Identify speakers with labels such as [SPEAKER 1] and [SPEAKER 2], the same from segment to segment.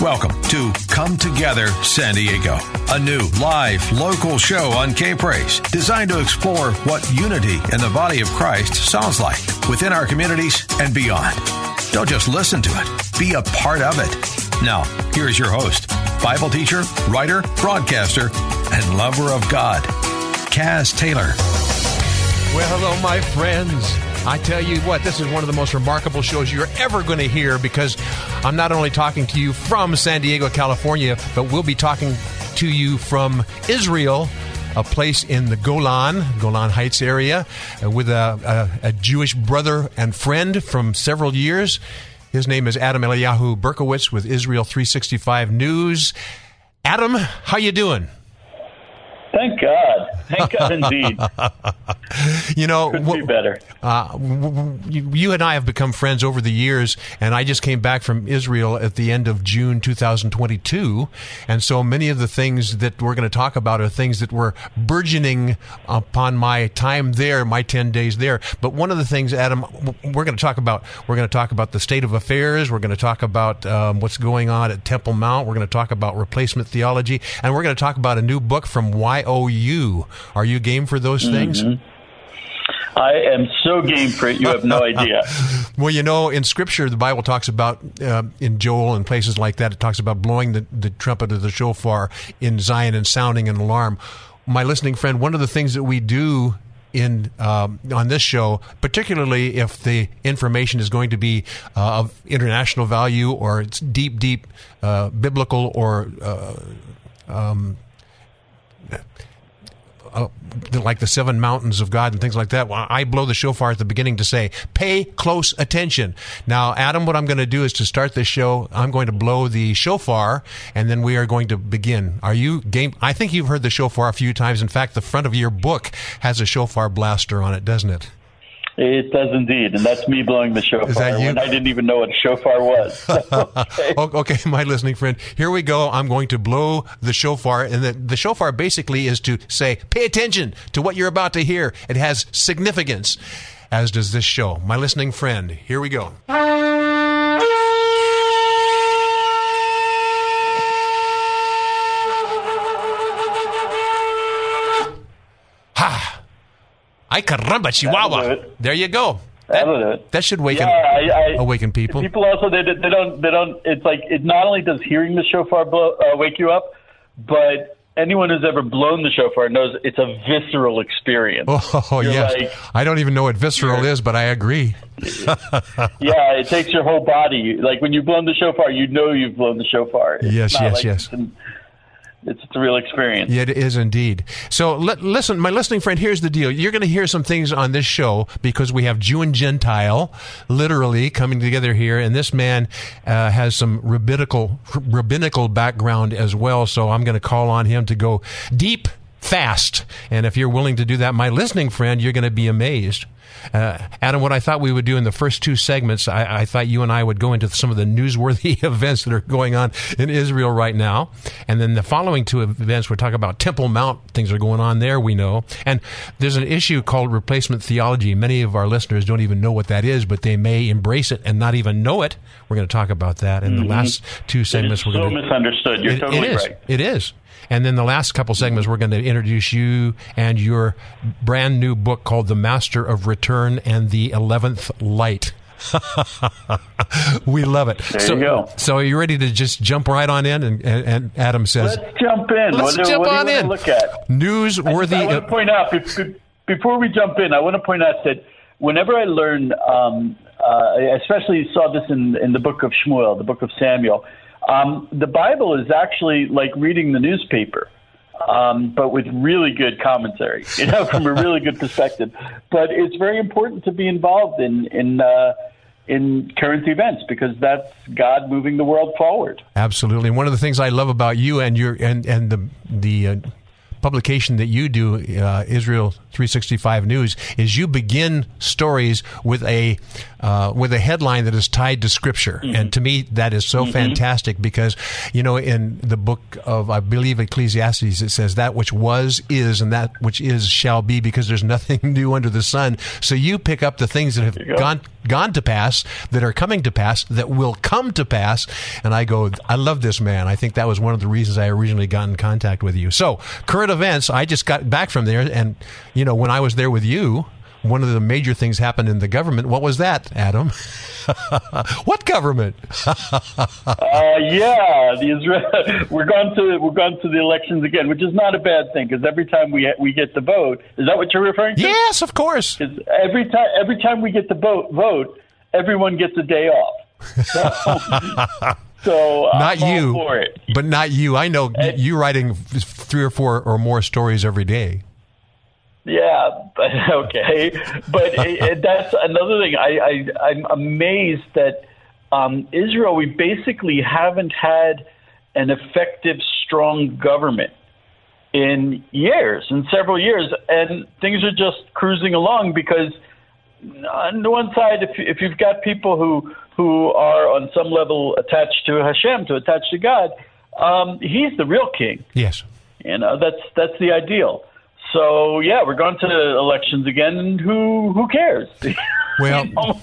[SPEAKER 1] Welcome to Come Together San Diego, a new live local show on K Praise designed to explore what unity in the body of Christ sounds like within our communities and beyond. Don't just listen to it, be a part of it. Now, here's your host, Bible teacher, writer, broadcaster, and lover of God, Kaz Taylor.
[SPEAKER 2] Well, hello, my friends. I tell you what, this is one of the most remarkable shows you're ever going to hear because I'm not only talking to you from San Diego, California, but we'll be talking to you from Israel, a place in the Golan, Golan Heights area, uh, with a, a, a Jewish brother and friend from several years. His name is Adam Eliyahu Berkowitz with Israel 365 News. Adam, how you doing?
[SPEAKER 3] Thank God. Thank God indeed.
[SPEAKER 2] you know,
[SPEAKER 3] Could be better.
[SPEAKER 2] Uh, w- w- you, you and I have become friends over the years, and I just came back from Israel at the end of June 2022, and so many of the things that we're going to talk about are things that were burgeoning upon my time there, my 10 days there. But one of the things, Adam, we're going to talk about, we're going to talk about the state of affairs. We're going to talk about um, what's going on at Temple Mount. We're going to talk about replacement theology, and we're going to talk about a new book from YOU. Are you game for those things?
[SPEAKER 3] I am so game for it. You have no idea.
[SPEAKER 2] Well, you know, in Scripture, the Bible talks about uh, in Joel and places like that. It talks about blowing the, the trumpet of the shofar in Zion and sounding an alarm. My listening friend, one of the things that we do in um, on this show, particularly if the information is going to be uh, of international value or it's deep, deep uh, biblical or uh, um, uh, like the seven mountains of God and things like that. Well, I blow the shofar at the beginning to say, pay close attention. Now, Adam, what I'm going to do is to start this show, I'm going to blow the shofar and then we are going to begin. Are you game? I think you've heard the shofar a few times. In fact, the front of your book has a shofar blaster on it, doesn't it?
[SPEAKER 3] It does indeed, and that's me blowing the shofar
[SPEAKER 2] Is that you?
[SPEAKER 3] when I didn't even know what a shofar was. okay.
[SPEAKER 2] Okay, my listening friend, here we go. I'm going to blow the shofar, and the, the shofar basically is to say, pay attention to what you're about to hear. It has significance, as does this show. My listening friend, here we go. Ha! Ay caramba, Chihuahua. There you go.
[SPEAKER 3] It.
[SPEAKER 2] That should waken,
[SPEAKER 3] Yeah, I, I,
[SPEAKER 2] awaken people.
[SPEAKER 3] People also they, they don't they don't. It's like it not only does hearing the shofar blow, uh, wake you up, but anyone who's ever blown the shofar knows it's a visceral experience.
[SPEAKER 2] Oh,
[SPEAKER 3] You're
[SPEAKER 2] yes.
[SPEAKER 3] like-
[SPEAKER 2] I don't even know what visceral is, but I agree.
[SPEAKER 3] yeah, it takes your whole body. Like when you've blown the shofar, you know you've blown the shofar. It's
[SPEAKER 2] Yes, yes,
[SPEAKER 3] like
[SPEAKER 2] yes.
[SPEAKER 3] It's, a real experience.
[SPEAKER 2] It is indeed. So li- listen, my listening friend, here's the deal. You're going to hear some things on this show because we have Jew and Gentile literally coming together here. And this man uh, has some rabbinical, rabbinical background as well. So I'm going to call on him to go deep fast. And if you're willing to do that, my listening friend, you're going to be amazed. Uh, Adam, what I thought we would do in the first two segments, I, I thought you and I would go into some of the newsworthy events that are going on in Israel right now. And then the following two events, we're talking about Temple Mount. Things are going on there, we know. And there's an issue called replacement theology. Many of our listeners don't even know what that is, but they may embrace it and not even know it. We're going to talk about that in the last two
[SPEAKER 3] It's
[SPEAKER 2] segments. We're
[SPEAKER 3] so
[SPEAKER 2] going to
[SPEAKER 3] misunderstood. You're
[SPEAKER 2] it,
[SPEAKER 3] totally
[SPEAKER 2] it is.
[SPEAKER 3] right.
[SPEAKER 2] It is. And then the last couple segments, we're going to introduce you and your brand new book called The Master of Return and the Eleventh Light. we love it.
[SPEAKER 3] There
[SPEAKER 2] so,
[SPEAKER 3] you go.
[SPEAKER 2] So are you ready to just jump right on in? And, and, and Adam says,
[SPEAKER 3] Let's jump in.
[SPEAKER 2] Let's
[SPEAKER 3] what
[SPEAKER 2] jump
[SPEAKER 3] what
[SPEAKER 2] on in.
[SPEAKER 3] look at?
[SPEAKER 2] newsworthy.
[SPEAKER 3] I want to point out be- be- before we jump in. I want to point out that whenever I learn, um, uh, I especially saw this in in the book of Shmuel, the book of Samuel. Um, the Bible is actually like reading the newspaper, um, but with really good commentary. You know, from a really good perspective. But it's very important to be involved in in. Uh, in current events because that's God moving the world forward.
[SPEAKER 2] Absolutely. One of the things I love about you and your and and the the uh, publication that you do, uh, Israel 365 News, is you begin stories with a uh, with a headline that is tied to Scripture, mm-hmm. and to me that is so mm-hmm. fantastic because you know in the book of I believe Ecclesiastes it says that which was is and that which is shall be because there's nothing new under the sun. So you pick up the things that have gone gone to pass, that are coming to pass, that will come to pass, and I go, I love this man. I think that was one of the reasons I originally got in contact with you. So current events, I just got back from there, and you know when I was there with you one of the major things happened in the government. What was that, Adam? what government?
[SPEAKER 3] uh, yeah, the Israel, we're going to we're going to the elections again, which is not a bad thing because every time we we get the vote, is that what you're referring to?
[SPEAKER 2] Yes, of course.
[SPEAKER 3] Every time every time we get the vote, vote, everyone gets a day off. So, so
[SPEAKER 2] not you, but not you. I know and, you writing three or four or more stories every day.
[SPEAKER 3] Yeah, but okay, but it, that's another thing. I, I I'm amazed that um, Israel. We basically haven't had an effective, strong government in years, in several years, and things are just cruising along because on the one side, if if you've got people who who are on some level attached to Hashem, to attached to God, um, He's the real king.
[SPEAKER 2] Yes,
[SPEAKER 3] you know that's that's the ideal. So yeah, we're going to elections again, and who who cares?
[SPEAKER 2] Well.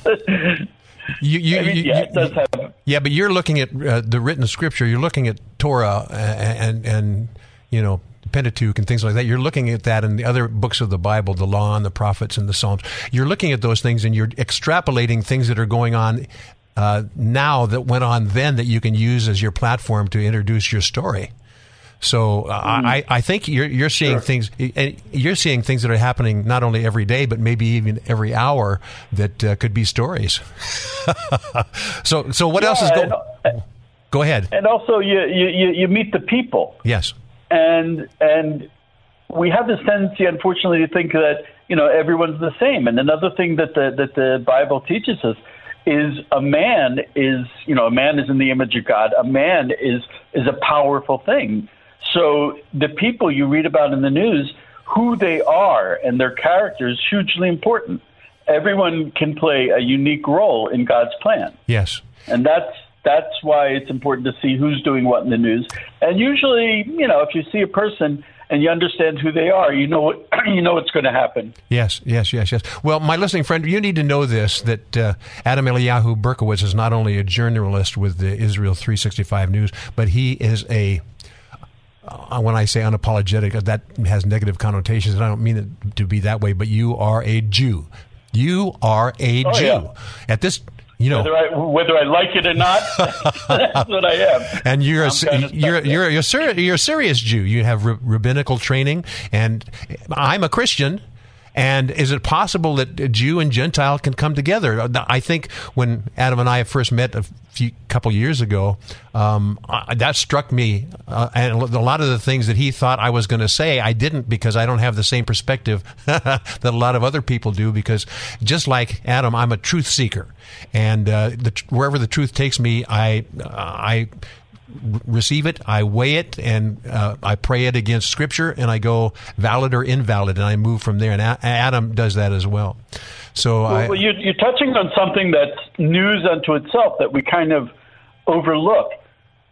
[SPEAKER 2] You, you, I mean, you, yeah, you, yeah, but you're looking at uh, the written scripture. You're looking at Torah and, and, and you know Pentateuch and things like that. You're looking at that in the other books of the Bible, the Law and the Prophets and the Psalms. You're looking at those things and you're extrapolating things that are going on uh, now that went on then that you can use as your platform to introduce your story. So uh, mm. I, I think you're you're seeing sure. things you're seeing things that are happening not only every day but maybe even every hour that uh, could be stories. so so what yeah, else is going? Go ahead.
[SPEAKER 3] And also you, you you meet the people.
[SPEAKER 2] Yes.
[SPEAKER 3] And and we have this tendency, unfortunately, to think that you know everyone's the same. And another thing that the that the Bible teaches us is a man is you know a man is in the image of God. A man is is a powerful thing. So the people you read about in the news, who they are and their characters, hugely important. Everyone can play a unique role in God's plan.
[SPEAKER 2] Yes.
[SPEAKER 3] And that's that's why it's important to see who's doing what in the news. And usually, you know, if you see a person and you understand who they are, you know what you know what's going to happen.
[SPEAKER 2] Yes, yes, yes, yes. Well, my listening friend, you need to know this: that uh, Adam Eliyahu Berkowitz is not only a journalist with the Israel 365 News, but he is a uh, when I say unapologetic, uh, that has negative connotations, and I don't mean it to be that way. But you are a Jew. You are a oh, Jew. Yeah. At this, you know,
[SPEAKER 3] whether I whether I like it or not, that's what I am.
[SPEAKER 2] And you're a, you're, you're you're you're you're a serious Jew. You have rabbinical training, and I'm a Christian. And is it possible that Jew and Gentile can come together? Uh, I think when Adam and I first met a few couple years ago, um, that struck me. Uh, and a lot of the things that he thought I was going to say, I didn't because I don't have the same perspective that a lot of other people do. Because just like Adam, I'm a truth seeker, and uh, the, wherever the truth takes me, I I receive it, I weigh it, and uh, I pray it against Scripture, and I go valid or invalid, and I move from there. And Adam does that as well. So
[SPEAKER 3] well,
[SPEAKER 2] I,
[SPEAKER 3] well, you're, you're touching on something that's news unto itself that we kind of overlook,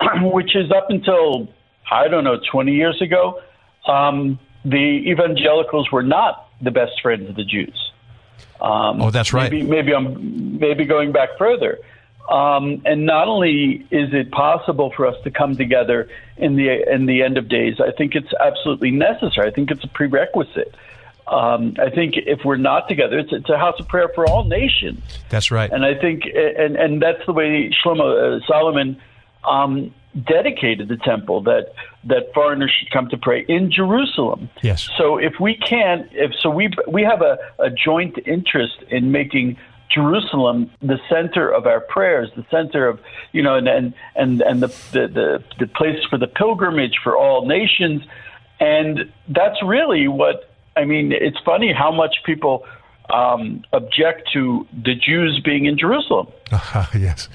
[SPEAKER 3] which is up until I don't know 20 years ago, um, the evangelicals were not the best friends of the Jews.
[SPEAKER 2] Um, oh, that's right.
[SPEAKER 3] Maybe, maybe I'm maybe going back further. Um, and not only is it possible for us to come together in the in the end of days, I think it's absolutely necessary. I think it's a prerequisite. Um, I think if we're not together, it's, it's a house of prayer for all nations.
[SPEAKER 2] That's right.
[SPEAKER 3] And I think, and and that's the way Shlomo uh, Solomon um, dedicated the temple that that foreigners should come to pray in Jerusalem.
[SPEAKER 2] Yes.
[SPEAKER 3] So if we can't, if so, we we have a, a joint interest in making Jerusalem the center of our prayers, the center of you know, and and and, and the, the the the place for the pilgrimage for all nations, and that's really what I mean. It's funny how much people um, object to the Jews being in Jerusalem.
[SPEAKER 2] yes.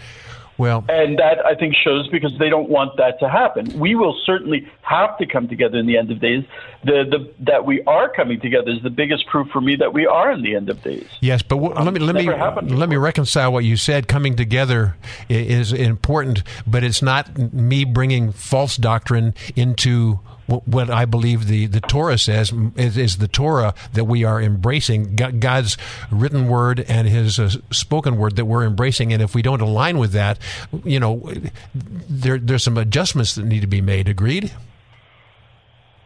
[SPEAKER 2] Well,
[SPEAKER 3] and that I think shows because they don't want that to happen. We will certainly have to come together in the end of days. The, the that we are coming together is the biggest proof for me that we are in the end of days.
[SPEAKER 2] Yes, but w- let me let me let me reconcile what you said. Coming together is important, but it's not me bringing false doctrine into what I believe the, the Torah says is, is, the Torah that we are embracing, God's written word and His uh, spoken word that we're embracing. And if we don't align with that, you know, there, there's some adjustments that need to be made. Agreed?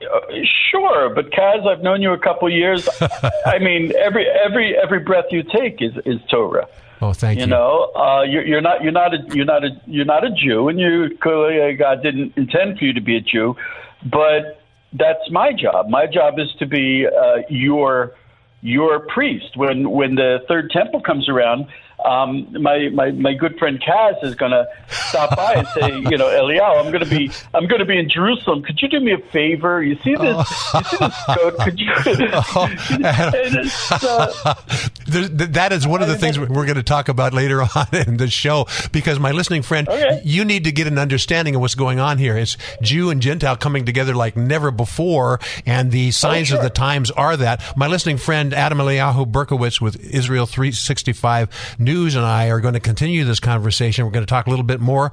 [SPEAKER 3] Uh, sure, but Kaz, I've known you a couple years. I mean, every every every breath you take is is Torah.
[SPEAKER 2] Oh, thank you.
[SPEAKER 3] You know, uh, you're, you're, not you're not a you're not a you're not a Jew, and you clearly uh, God didn't intend for you to be a Jew. But that's my job. My job is to be uh, your your priest. When when the third temple comes around, um, my, my my good friend Kaz is going to stop by and say, you know, Eliyahu, I'm going to be I'm going to be in Jerusalem. Could you do me a favor? You see this? You see this code? Could you?
[SPEAKER 2] uh, that is one of the things we're going to talk about later on in the show because my listening friend, okay. you need to get an understanding of what's going on here. It's Jew and Gentile coming together like never before, and the signs oh, sure. of the times are that. My listening friend Adam Eliyahu Berkowitz with Israel 365 News and I are going to continue this conversation. We're going to talk a little bit more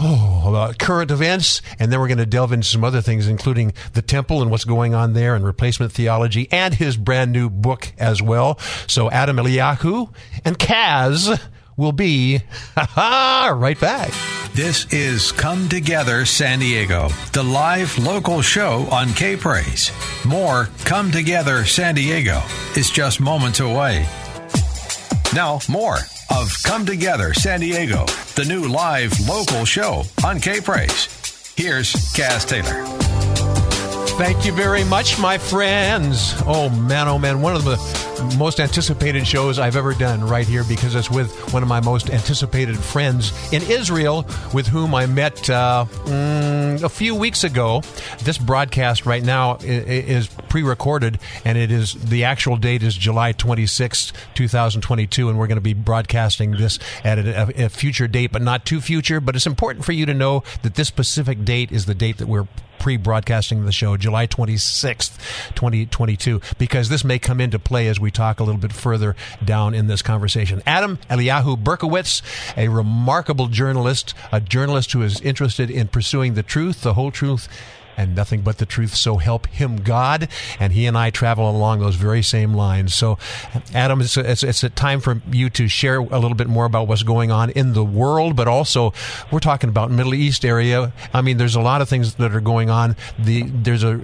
[SPEAKER 2] oh, about current events, and then we're going to delve into some other things, including the temple and what's going on there, and replacement theology, and his brand new book as well. So Adam Eliyahu and Kaz will be right back.
[SPEAKER 1] This is Come Together San Diego, the live local show on K Praise. More Come Together San Diego is just moments away. Now, more of Come Together San Diego, the new live local show on K Praise. Here's Kaz Taylor.
[SPEAKER 2] Thank you very much, my friends. Oh, man, oh, man. One of the most anticipated shows I've ever done right here because it's with one of my most anticipated friends in Israel, with whom I met uh, mm, a few weeks ago. This broadcast right now is pre recorded, and it is the actual date is July 26, 2022, and we're going to be broadcasting this at a, a future date, but not too future. But it's important for you to know that this specific date is the date that we're pre-broadcasting the show, July 26th, 2022, because this may come into play as we talk a little bit further down in this conversation. Adam Eliyahu Berkowitz, a remarkable journalist, a journalist who is interested in pursuing the truth, the whole truth, and nothing but the truth. So help him God. And he and I travel along those very same lines. So, Adam, it's a, it's, it's a time for you to share a little bit more about what's going on in the world, but also we're talking about Middle East area. I mean, there's a lot of things that are going on. The there's a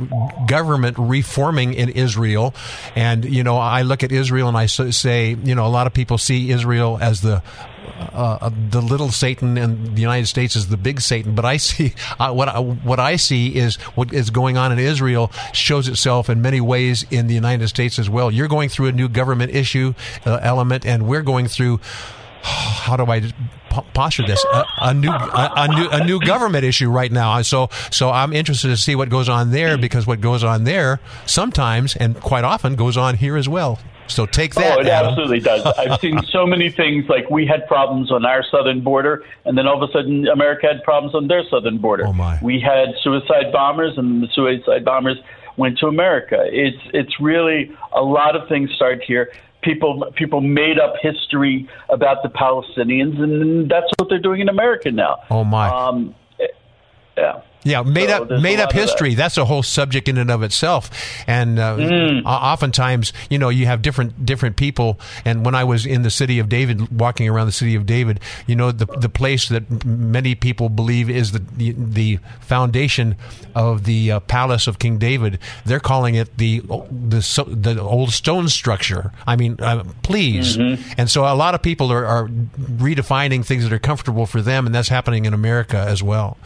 [SPEAKER 2] government reforming in Israel, and you know, I look at Israel and I say, you know, a lot of people see Israel as the uh, uh, the little Satan in the United States is the big Satan, but I see uh, what I, what I see is what is going on in Israel shows itself in many ways in the United States as well. You're going through a new government issue uh, element, and we're going through. How do I posture this a, a new a, a, new a new government issue right now so so I'm interested to see what goes on there because what goes on there sometimes and quite often goes on here as well so take that.
[SPEAKER 3] Oh, it
[SPEAKER 2] Adam.
[SPEAKER 3] absolutely does. I've seen so many things like we had problems on our southern border, and then all of a sudden America had problems on their southern border.
[SPEAKER 2] Oh my.
[SPEAKER 3] We had suicide bombers, and the suicide bombers went to America. It's it's really a lot of things start here. People people made up history about the Palestinians, and that's what they're doing in America now.
[SPEAKER 2] Oh my. Um,
[SPEAKER 3] yeah.
[SPEAKER 2] Yeah, made so up made up history. That. That's a whole subject in and of itself. And uh, mm. oftentimes, you know, you have different different people. And when I was in the city of David, walking around the city of David, you know, the the place that many people believe is the the, the foundation of the uh, palace of King David. They're calling it the the the old stone structure. I mean, uh, please. Mm-hmm. And so a lot of people are, are redefining things that are comfortable for them, and that's happening in America as well.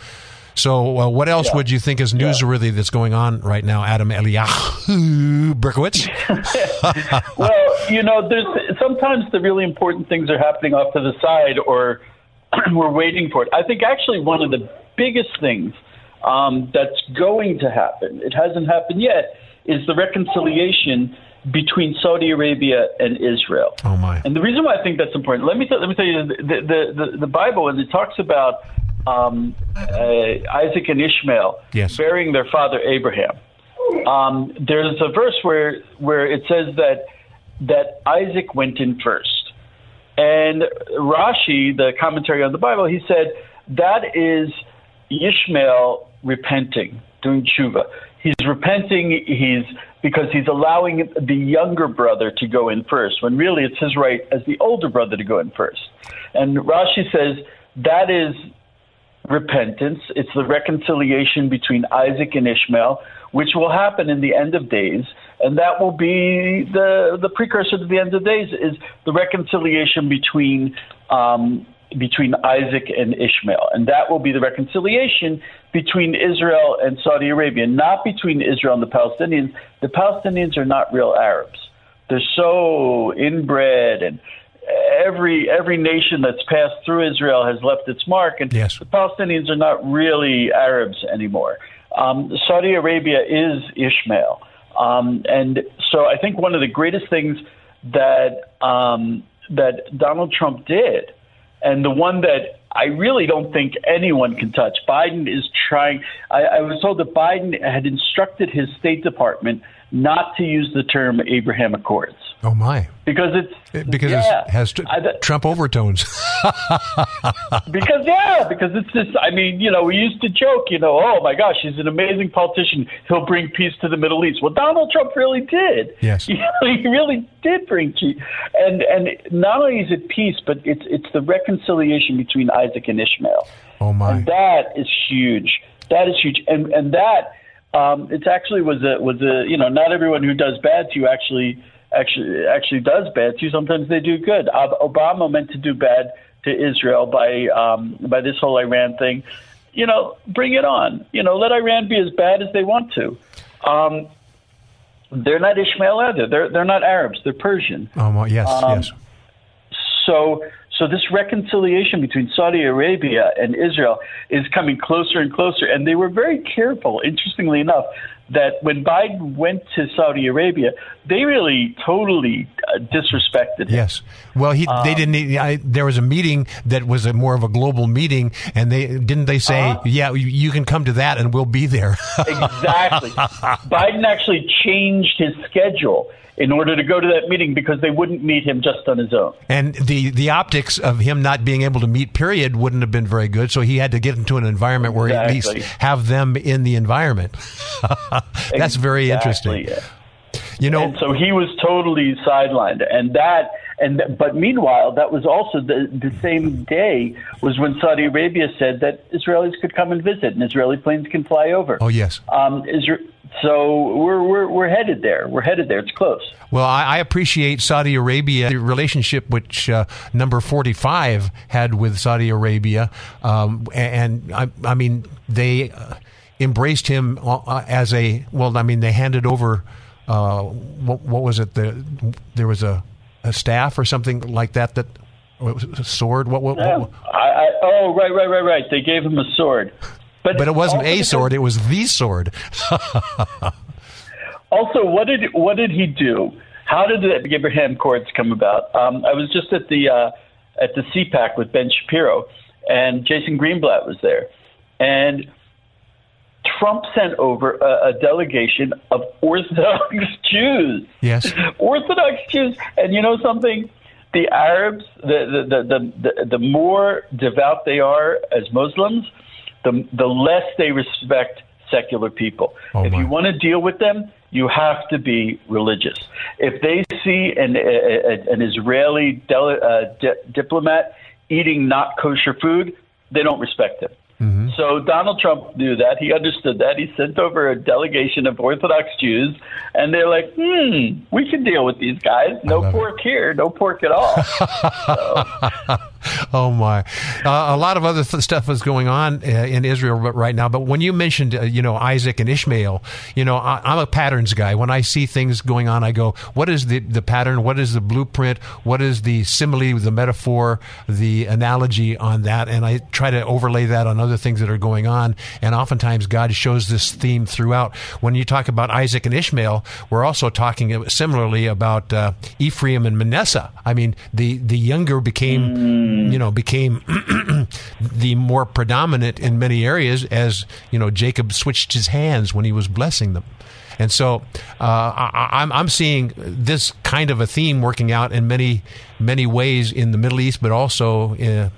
[SPEAKER 2] So, uh, what else yeah. would you think is newsworthy yeah. that's going on right now, Adam Eliyahu Berkowitz?
[SPEAKER 3] well, you know, there's sometimes the really important things are happening off to the side, or we're waiting for it. I think actually one of the biggest things um, that's going to happen, it hasn't happened yet, is the reconciliation between Saudi Arabia and Israel.
[SPEAKER 2] Oh my!
[SPEAKER 3] And the reason why I think that's important, let me let me tell you, the the, the, the Bible when it talks about um, uh, Isaac and Ishmael
[SPEAKER 2] Yes.
[SPEAKER 3] burying their father Abraham. Um, there's a verse where where it says that that Isaac went in first, and Rashi, the commentary on the Bible, he said that is Ishmael repenting, doing tshuva. He's repenting. He's because he's allowing the younger brother to go in first, when really it's his right as the older brother to go in first. And Rashi says that is repentance. It's the reconciliation between Isaac and Ishmael, which will happen in the end of days, and that will be the the precursor to the end of days is the reconciliation between um, between Isaac and Ishmael, and that will be the reconciliation between Israel and Saudi Arabia, not between Israel and the Palestinians. The Palestinians are not real Arabs. They're so inbred and every every nation that's passed through Israel has left its mark, and
[SPEAKER 2] Yes.
[SPEAKER 3] the Palestinians are not really Arabs anymore. Um, Saudi Arabia is Ishmael, um, and so I think one of the greatest things that um, that Donald Trump did, and the one that I really don't think anyone can touch. Biden is trying. I, I was told that Biden had instructed his State Department not to use the term Abraham Accords
[SPEAKER 2] Oh my!
[SPEAKER 3] because it's
[SPEAKER 2] Because
[SPEAKER 3] yeah,
[SPEAKER 2] it has tr-
[SPEAKER 3] I-
[SPEAKER 2] Trump overtones.
[SPEAKER 3] because yeah, because it's just. I mean, you know, we used to joke, you know, oh my gosh, he's an amazing politician. He'll bring peace to the Middle East. Well, Donald Trump really did.
[SPEAKER 2] Yes.
[SPEAKER 3] he really did bring peace, and and not only is it peace, but it's it's the reconciliation between Isaac and Ishmael.
[SPEAKER 2] Oh my!
[SPEAKER 3] And that is huge. That is huge, and and that um, it's actually was a was a you know not everyone who does bad to you actually actually actually does bad to you. Sometimes they do good. Obama meant to do bad to Israel by um, by this whole Iran thing. You know, bring it on. You know, let Iran be as bad as they want to. Um, they're not Ishmael either. They're they're not Arabs. They're Persian.
[SPEAKER 2] oh my! Yes,
[SPEAKER 3] Um,
[SPEAKER 2] yes.
[SPEAKER 3] So, so this reconciliation between Saudi Arabia and Israel is coming closer and closer. And they were very careful, interestingly enough, that when Biden went to Saudi Arabia, they really totally disrespected him.
[SPEAKER 2] Yes. Well, he
[SPEAKER 3] Um,
[SPEAKER 2] they didn't. I, there was a meeting that was a more of a global meeting, and they didn't they say,
[SPEAKER 3] Uh-huh.
[SPEAKER 2] "Yeah, you, you can come to that, and we'll be there."
[SPEAKER 3] Exactly. Biden actually changed his schedule in order to go to that meeting because they wouldn't meet him just on his own.
[SPEAKER 2] and the the optics of him not being able to meet, period, wouldn't have been very good. So he had to get into an environment where he at least have them in the environment. That's very
[SPEAKER 3] Exactly,
[SPEAKER 2] interesting.
[SPEAKER 3] yeah.
[SPEAKER 2] You know,
[SPEAKER 3] and so he was totally sidelined. And that and th- but meanwhile that was also the the same day was when Saudi Arabia said that Israelis could come and visit and Israeli planes can fly over.
[SPEAKER 2] Oh yes.
[SPEAKER 3] um Isra- so we're we're we're headed there. We're headed there. It's close.
[SPEAKER 2] Well, I, I appreciate Saudi Arabia, the relationship which uh, number 45 had with Saudi Arabia. Um, and I, I mean, they uh, embraced him uh, as a, well, I mean, they handed over, uh, what, what was it? The, there was a, a staff or something like that, that was a sword. What, what, what,
[SPEAKER 3] I, I, oh right right right right they gave him a sword but
[SPEAKER 2] but it wasn't a sword; it was the sword.
[SPEAKER 3] Also, what did what did he do? How did the Abraham Accords come about? Um, I was just at the uh, at the CPAC with Ben Shapiro, and Jason Greenblatt was there, and Trump sent over a, a delegation of Orthodox Jews.
[SPEAKER 2] Yes.
[SPEAKER 3] Orthodox Jews, and you know something? The Arabs, the the the the, the more devout they are as Muslims, the the less they respect secular people.
[SPEAKER 2] Oh,
[SPEAKER 3] if you want to deal with them, you have to be religious. If they see an a, a, an Israeli dele, uh, di- diplomat eating not kosher food, they don't respect him.
[SPEAKER 2] Mm-hmm.
[SPEAKER 3] So Donald Trump knew that. He understood that. He sent over a delegation of Orthodox Jews, and they're like, "Hmm, we can deal with these guys. No
[SPEAKER 2] love it.
[SPEAKER 3] pork here, no pork at all."
[SPEAKER 2] oh my! Uh, a lot of other th- stuff is going on uh, in Israel right now. But when you mentioned, uh, you know, Isaac and Ishmael, you know, I, am a patterns guy. When I see things going on, I go, "What is the the pattern? What is the blueprint? What is the simile, the metaphor, the analogy on that?" And I try to overlay that on other things that are going on. And oftentimes, God shows this theme throughout. When you talk about Isaac and Ishmael, we're also talking similarly about uh, Ephraim and Manasseh. I mean, the the younger became, mm. You know, became the more predominant in many areas as you know Jacob switched his hands when he was blessing them. And so uh, I, I'm, I'm seeing this kind of a theme working out in many many ways in the Middle East, but also in,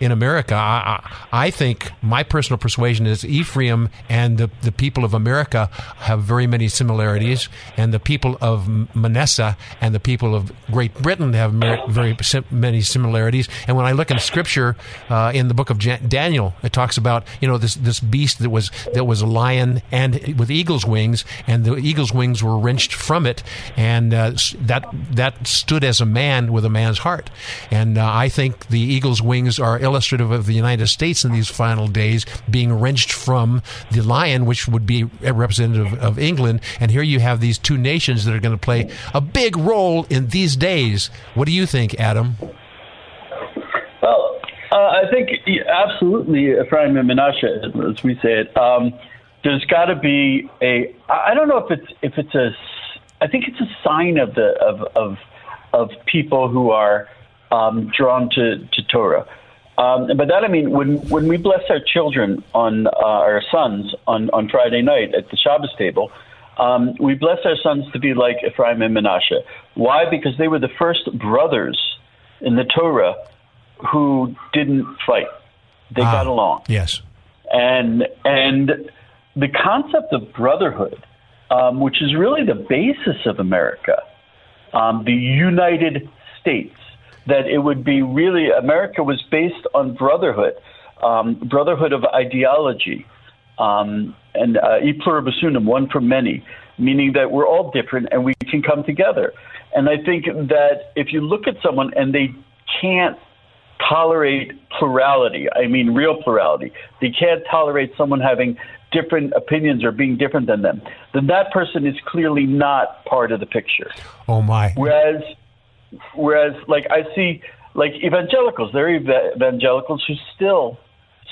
[SPEAKER 2] in America. I, I, think my personal persuasion is Ephraim and the, the people of America have very many similarities, and the people of Manasseh and the people of Great Britain have very many similarities. And when I look in Scripture, uh, in the book of Daniel, it talks about you know this this beast that was that was a lion and with eagle's wings, and the eagle's wings were wrenched from it, and uh, that that stood as a man with a man's heart. And uh, I think the eagle's wings are illustrative of the United States in these final days being wrenched from the lion, which would be representative of England. And here you have these two nations that are going to play a big role in these days. What do you think, Adam?
[SPEAKER 3] Well, uh, I think absolutely Ephraim and Menashe, as we say it. Um, there's got to be a. I don't know if it's if it's a. I think it's a sign of the of of of people who are um, drawn to, to Torah. Um, by that I mean when when we bless our children on uh, our sons on on Friday night at the Shabbos table, um, we bless our sons to be like Ephraim and Menashe. Why? Because they were the first brothers in the Torah who didn't fight. They ah, got along.
[SPEAKER 2] Yes.
[SPEAKER 3] And and the concept of brotherhood, um, which is really the basis of America, um, the United States that it would be really America was based on brotherhood, um, brotherhood of ideology, um, and uh, e pluribus unum, one for many, meaning that we're all different and we can come together. And I think that if you look at someone and they can't tolerate plurality, I mean real plurality, they can't tolerate someone having different opinions or being different than them, then that person is clearly not part of the picture.
[SPEAKER 2] Oh my.
[SPEAKER 3] Whereas Whereas, like I see, like evangelicals, they're ev- evangelicals who still,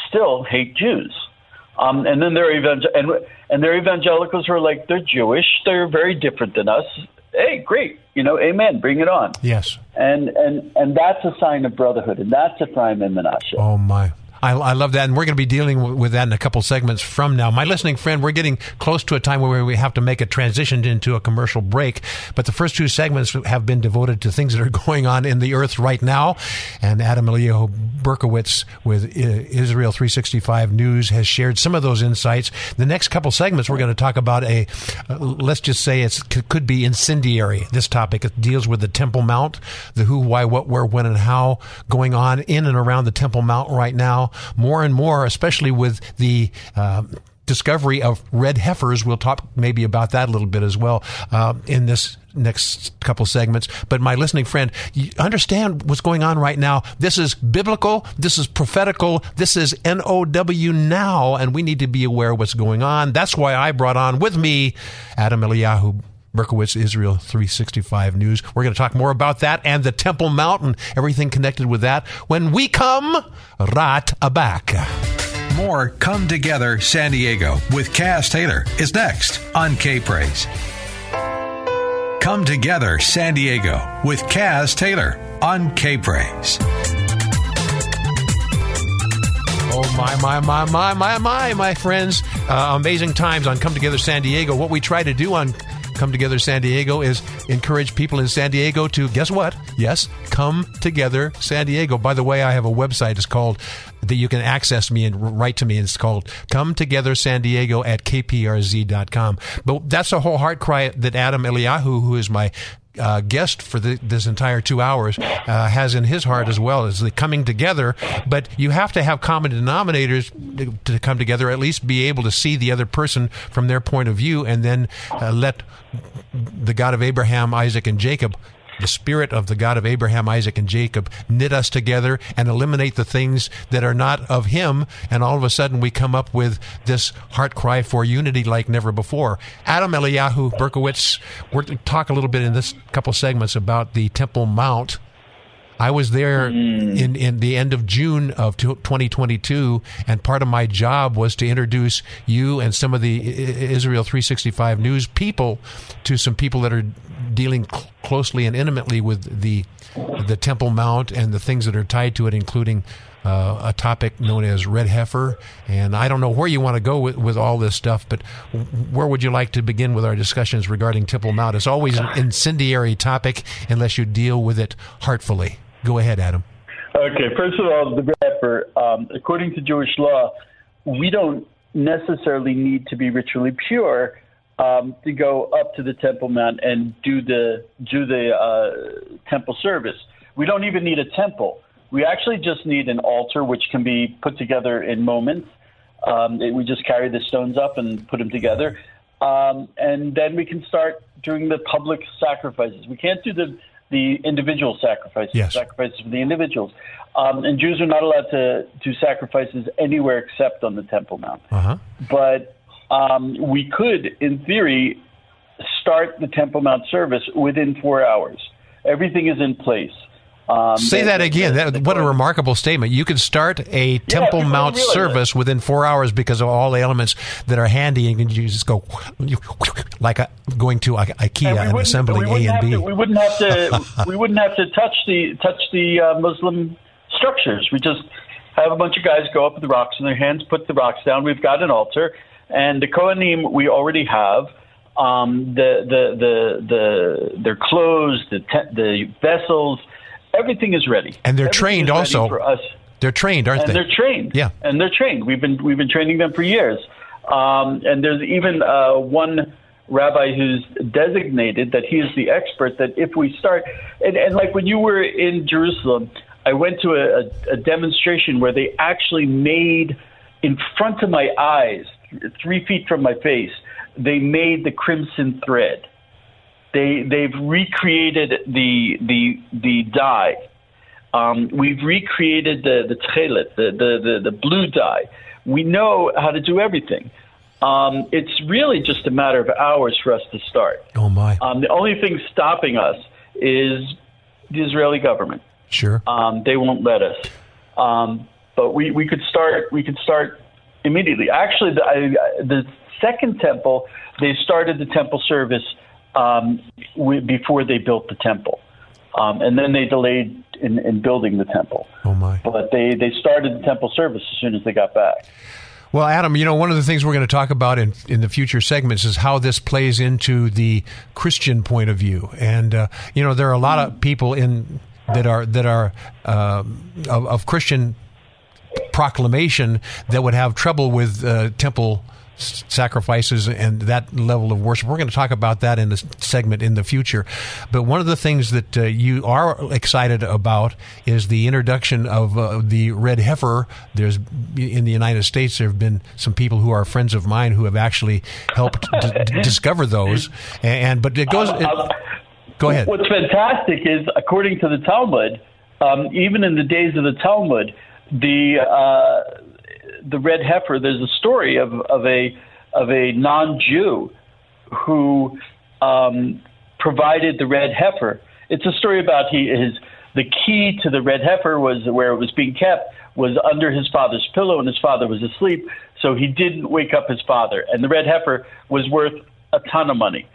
[SPEAKER 3] still hate Jews. Um, and then there are evangel- and and there are evangelicals who are like they're Jewish, they're very different than us. Hey, great, you know, amen, bring it on.
[SPEAKER 2] Yes.
[SPEAKER 3] And and and that's a sign of brotherhood, and that's Ephraim and Menashe.
[SPEAKER 2] Oh my. I, I, love that, and we're going to be dealing with that in a couple segments from now. My listening friend, we're getting close to a time where we have to make a transition into a commercial break, but the first two segments have been devoted to things that are going on in the earth right now. And Adam Eliyahu Berkowitz with Israel 365 News has shared some of those insights. The next couple segments, we're going to talk about a, uh, let's just say it could be incendiary. This topic it deals with the Temple Mount, the who, why, what, where, when, and how going on in and around the Temple Mount right now more and more, especially with the uh, discovery of red heifers. We'll talk maybe about that a little bit as well uh, in this next couple segments. But my listening friend, understand what's going on right now. This is biblical. This is prophetical. This is NOW now, and we need to be aware of what's going on. That's why I brought on with me Adam Eliyahu Berkowitz Israel 365 News. We're going to talk more about that and the Temple Mountain, everything connected with that when we come right back.
[SPEAKER 1] More Come Together San Diego with Kaz Taylor is next on K Praise. Come Together San Diego with Kaz Taylor on K Praise.
[SPEAKER 2] Oh, my, my, my, my, my, my, my friends. Uh, amazing times on Come Together San Diego. What we try to do on Come Together San Diego is encourage people in San Diego to, guess what? Yes, Come Together San Diego. By the way, I have a website. It's called, that you can access me and write to me. It's called Come Together San Diego at kprz.com. But that's a whole heart cry that Adam Eliyahu, who is my uh, guest for the, this entire two hours uh, has in his heart as well is the coming together. But you have to have common denominators to, to come together, at least be able to see the other person from their point of view, and then uh, let the God of Abraham, Isaac, and Jacob the Spirit of the God of Abraham, Isaac, and Jacob knit us together and eliminate the things that are not of Him. And all of a sudden, we come up with this heart cry for unity like never before. Adam Eliyahu Berkowitz, we're going to talk a little bit in this couple segments about the Temple Mount I was there mm. in, in the end of June of 2022, and part of my job was to introduce you and some of the Israel 365 News people to some people that are dealing cl- closely and intimately with the the Temple Mount and the things that are tied to it, including uh, a topic known as red heifer. And I don't know where you want to go with, with all this stuff, but where would you like to begin with our discussions regarding Temple Mount? It's always an incendiary topic unless you deal with it heartfully. Go ahead, Adam.
[SPEAKER 3] Okay, first of all, the heifer. Um, according to Jewish law, we don't necessarily need to be ritually pure um, to go up to the Temple Mount and do the do the uh, temple service. We don't even need a temple. We actually just need an altar, which can be put together in moments. Um, it, we just carry the stones up and put them together, um, and then we can start doing the public sacrifices. We can't do the the individual sacrifices,
[SPEAKER 2] yes.
[SPEAKER 3] sacrifices for the individuals. Um, and Jews are not allowed to do sacrifices anywhere except on the Temple Mount.
[SPEAKER 2] Uh-huh.
[SPEAKER 3] But um, we could, in theory, start the Temple Mount service within four hours. Everything is in place.
[SPEAKER 2] Um, Say that again. That, what a remarkable statement. You could start a Temple Mount service that. within four hours because of all the elements that are handy, and you just go like a, going to IKEA and, and assembling A and B.
[SPEAKER 3] To, we wouldn't have to. we wouldn't have to touch the touch the uh, Muslim structures. We just have a bunch of guys go up with the rocks in their hands, put the rocks down. We've got an altar, and the Kohanim we already have. Um, the, the the the their clothes, the te- the vessels everything is ready.
[SPEAKER 2] And they're
[SPEAKER 3] everything
[SPEAKER 2] trained also.
[SPEAKER 3] for us.
[SPEAKER 2] They're trained, aren't
[SPEAKER 3] and
[SPEAKER 2] they?
[SPEAKER 3] They're trained.
[SPEAKER 2] Yeah,
[SPEAKER 3] and they're trained. We've been we've been training them for years. Um, and there's even uh, one rabbi who's designated that he is the expert. That if we start, and, and like when you were in Jerusalem, I went to a, a, a demonstration where they actually made in front of my eyes, three feet from my face, they made the crimson thread. They they've recreated the the the dye. Um, we've recreated the the tchelet, the, the the the blue dye. We know how to do everything. Um, it's really just a matter of hours for us to start.
[SPEAKER 2] Oh my!
[SPEAKER 3] Um, the only thing stopping us is the Israeli government.
[SPEAKER 2] Sure.
[SPEAKER 3] Um, they won't let us. Um, but we, we could start we could start immediately. Actually, the, I, the second temple they started the temple service um, we, before they built the temple. Um, and then they delayed in, in building the temple.
[SPEAKER 2] Oh my!
[SPEAKER 3] But they, they started the temple service as soon as they got back.
[SPEAKER 2] Well, Adam, you know, one of the things we're going to talk about in, in the future segments is how this plays into the Christian point of view. And, uh, you know, there are a lot of people in that are, that are uh, of, of, Christian proclamation that would have trouble with uh, temple sacrifices and that level of worship. We're going to talk about that in a segment in the future. But one of the things that uh, you are excited about is the introduction of uh, the red heifer. There's in the United States there have been some people who are friends of mine who have actually helped d- discover those. And, and, but it goes. It, go ahead.
[SPEAKER 3] What's fantastic is, according to the Talmud, um, even in the days of the Talmud, the uh, the red heifer, there's a story of, of a of a non-Jew who um, provided the red heifer. It's a story about he his the key to the red heifer was where it was being kept was under his father's pillow, and his father was asleep, so he didn't wake up his father. And the red heifer was worth a ton of money.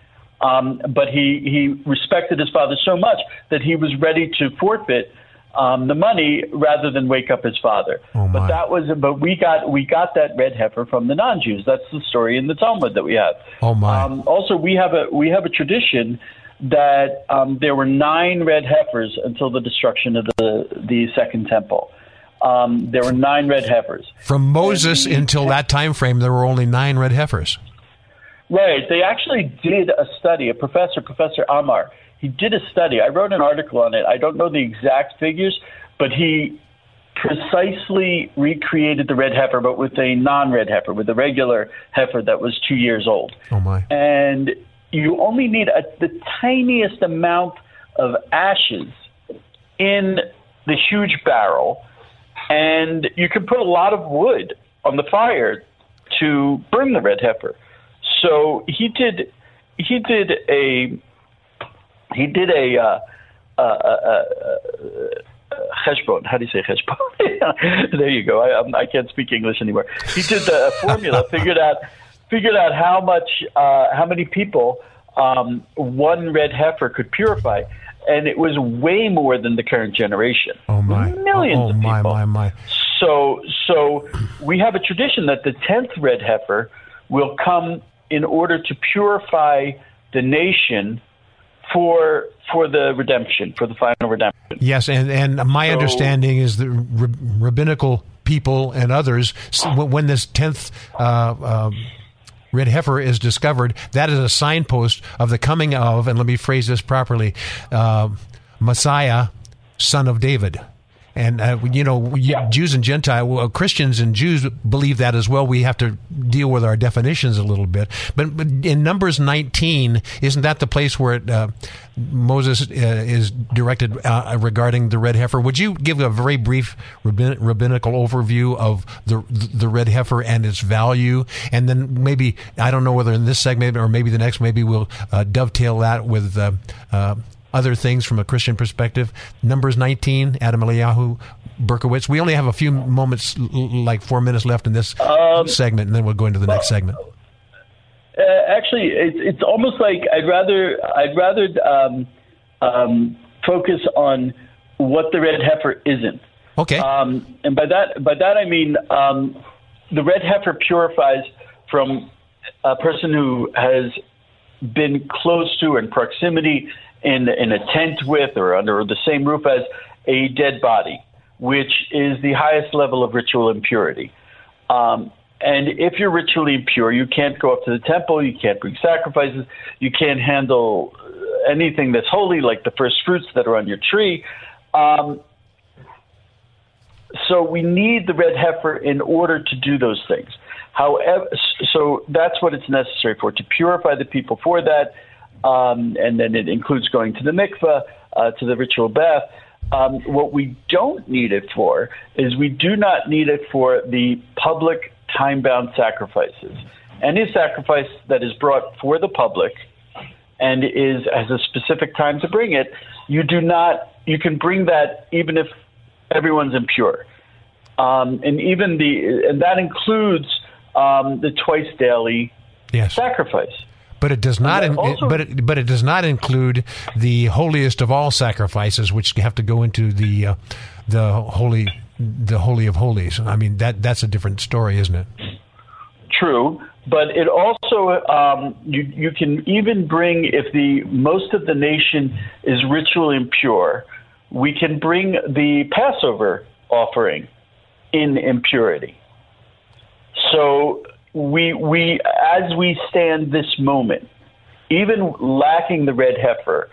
[SPEAKER 3] Um, but he, he respected his father so much that he was ready to forfeit um, the money rather than wake up his father.
[SPEAKER 2] Oh
[SPEAKER 3] but that was but we got we got that red heifer from the non-Jews. That's the story in the Talmud that we have.
[SPEAKER 2] Oh my!
[SPEAKER 3] Um, also, we have a we have a tradition that um, there were nine red heifers until the destruction of the the second temple. Um, there were nine red heifers
[SPEAKER 2] from Moses until that time frame. There were only nine red heifers.
[SPEAKER 3] Right. They actually did a study. A professor, Professor Amar, he did a study. I wrote an article on it. I don't know the exact figures, but he precisely recreated the red heifer, but with a non-red heifer, with a regular heifer that was two years old.
[SPEAKER 2] Oh my!
[SPEAKER 3] And you only need a, the tiniest amount of ashes in the huge barrel, and you can put a lot of wood on the fire to burn the red heifer. So he did he did a he did a uh, uh, uh, uh, cheshbon. How do you say cheshbon? there you go. I, I can't speak English anymore. He did the formula, figured out figured out how much uh, how many people um, one red heifer could purify, and it was way more than the current generation.
[SPEAKER 2] Oh my!
[SPEAKER 3] Millions
[SPEAKER 2] oh,
[SPEAKER 3] of
[SPEAKER 2] my, my, my.
[SPEAKER 3] So, so we have a tradition that the tenth red heifer will come in order to purify the nation for for the redemption, for the final redemption.
[SPEAKER 2] Yes, and and my
[SPEAKER 3] So-
[SPEAKER 2] understanding is that rabbinical people and others, when this tenth. Uh, um, Red heifer is discovered. That is a signpost of the coming of, and let me phrase this properly, uh, Messiah, son of David. And uh, you know, we- Jews and Gentile well, Christians and Jews believe that as well. We have to deal with our definitions a little bit. But, but in Numbers 19, isn't that the place where it, uh, Moses uh, is directed uh, regarding the red heifer? Would you give a very brief rabbin- rabbinical overview of the the red heifer and its value, and then maybe I don't know whether in this segment or maybe the next, maybe we'll uh, dovetail that with. Other things from a Christian perspective. Numbers 19, Adam Eliyahu Berkowitz. We only have a few moments, like four minutes left in this segment, and then we'll go into the next segment.
[SPEAKER 3] Uh, actually, it's, it's almost like I'd rather I'd rather um, um, focus on what the red heifer isn't.
[SPEAKER 2] Okay.
[SPEAKER 3] Um, and by that by that I mean um, the red heifer purifies from a person who has been close to in proximity in in a tent with or under the same roof as a dead body, which is the highest level of ritual impurity. Um, and if you're ritually impure, you can't go up to the temple, you can't bring sacrifices, you can't handle anything that's holy, like the first fruits that are on your tree. Um, so we need the red heifer in order to do those things. However, so that's what it's necessary for to purify the people for that, um, and then it includes going to the mikveh, uh, to the ritual bath. Um, what we don't need it for is we do not need it for the public time-bound sacrifices. Any sacrifice that is brought for the public and is has a specific time to bring it, you do not. You can bring that even if everyone's impure, um, and even the and that includes um, the twice daily
[SPEAKER 2] Yes.
[SPEAKER 3] sacrifice.
[SPEAKER 2] But it does not. In,
[SPEAKER 3] also-
[SPEAKER 2] but it, but it does not include the holiest of all sacrifices, which have to go into the uh, the holy the holy of holies. I mean that that's a different story, isn't it?
[SPEAKER 3] True, but it also um, you you can even bring if the most of the nation is ritually impure, we can bring the Passover offering in impurity. So we we as we stand this moment, even lacking the red heifer,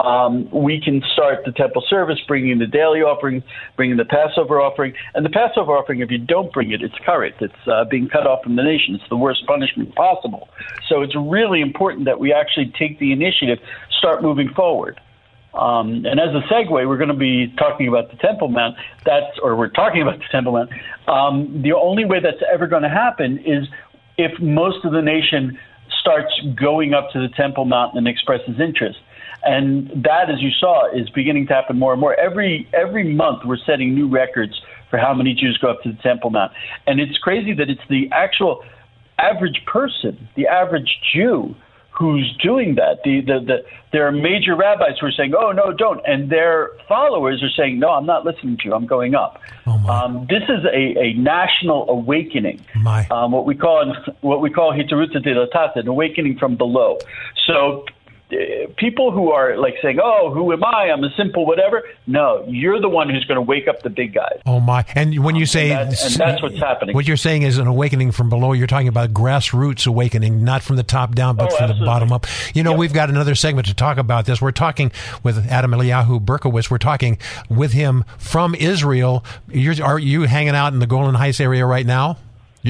[SPEAKER 3] um, we can start the temple service, bringing the daily offering, bringing the Passover offering, and the Passover offering. If you don't bring it, it's karet. It's uh, being cut off from the nation. It's the worst punishment possible. So it's really important that we actually take the initiative, start moving forward. Um, and as a segue, we're going to be talking about the Temple Mount. That's, or we're talking about the Temple Mount. Um, the only way that's ever going to happen is if most of the nation starts going up to the Temple Mount and expresses interest. And that, as you saw, is beginning to happen more and more. Every every month, we're setting new records for how many Jews go up to the Temple Mount. And it's crazy that it's the actual average person, the average Jew, who's doing that. The, the, the, there are major rabbis who are saying, oh, no, don't. And their followers are saying, no, I'm not listening to you. I'm going up.
[SPEAKER 2] Oh.
[SPEAKER 3] Um, this is a, a national awakening. Um, what we call what we call hitarutza de latata, an awakening from below. So Uh, people who are like saying, "Oh, who am I? I'm a simple whatever." No, you're the one who's going to wake up the big guys.
[SPEAKER 2] Oh my! And when you say
[SPEAKER 3] and that- and that's what's happening.
[SPEAKER 2] what you're saying is an awakening from below. You're talking about grassroots awakening, not from the top down, but
[SPEAKER 3] Oh,
[SPEAKER 2] from the bottom up. You know, we've got another segment to talk about this. We're talking with Adam Eliyahu Berkowitz. We're talking with him from Israel. You're, are you hanging out in the Golan Heights area right now?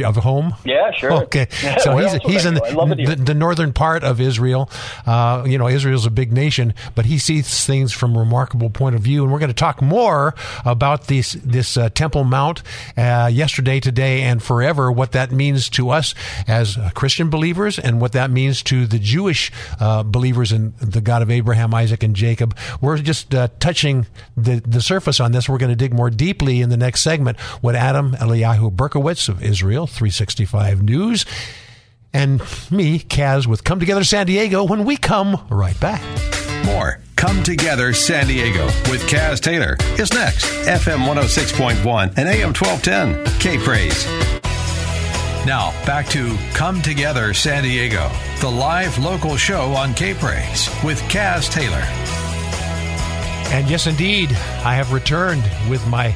[SPEAKER 2] Of home?
[SPEAKER 3] Yeah, sure.
[SPEAKER 2] Okay, so he's he's in
[SPEAKER 3] go? I love it
[SPEAKER 2] the, the, the northern part of Israel. Uh, you know, Israel's a big nation, but he sees things from a remarkable point of view. And we're going to talk more about this this uh, Temple Mount uh, yesterday, today, and forever. What that means to us as uh, Christian believers, and what that means to the Jewish uh, believers in the God of Abraham, Isaac, and Jacob. We're just uh, touching the the surface on this. We're going to dig more deeply in the next segment. What Adam Eliyahu Berkowitz of Israel 365 News and me, Kaz, with Come Together San Diego when we come right back.
[SPEAKER 1] More Come Together San Diego with Kaz Taylor is next. FM 106.1 and AM 1210. K Praise. Now, back to Come Together San Diego, the live local show on K Praise with Kaz Taylor.
[SPEAKER 2] And yes, indeed, I have returned with my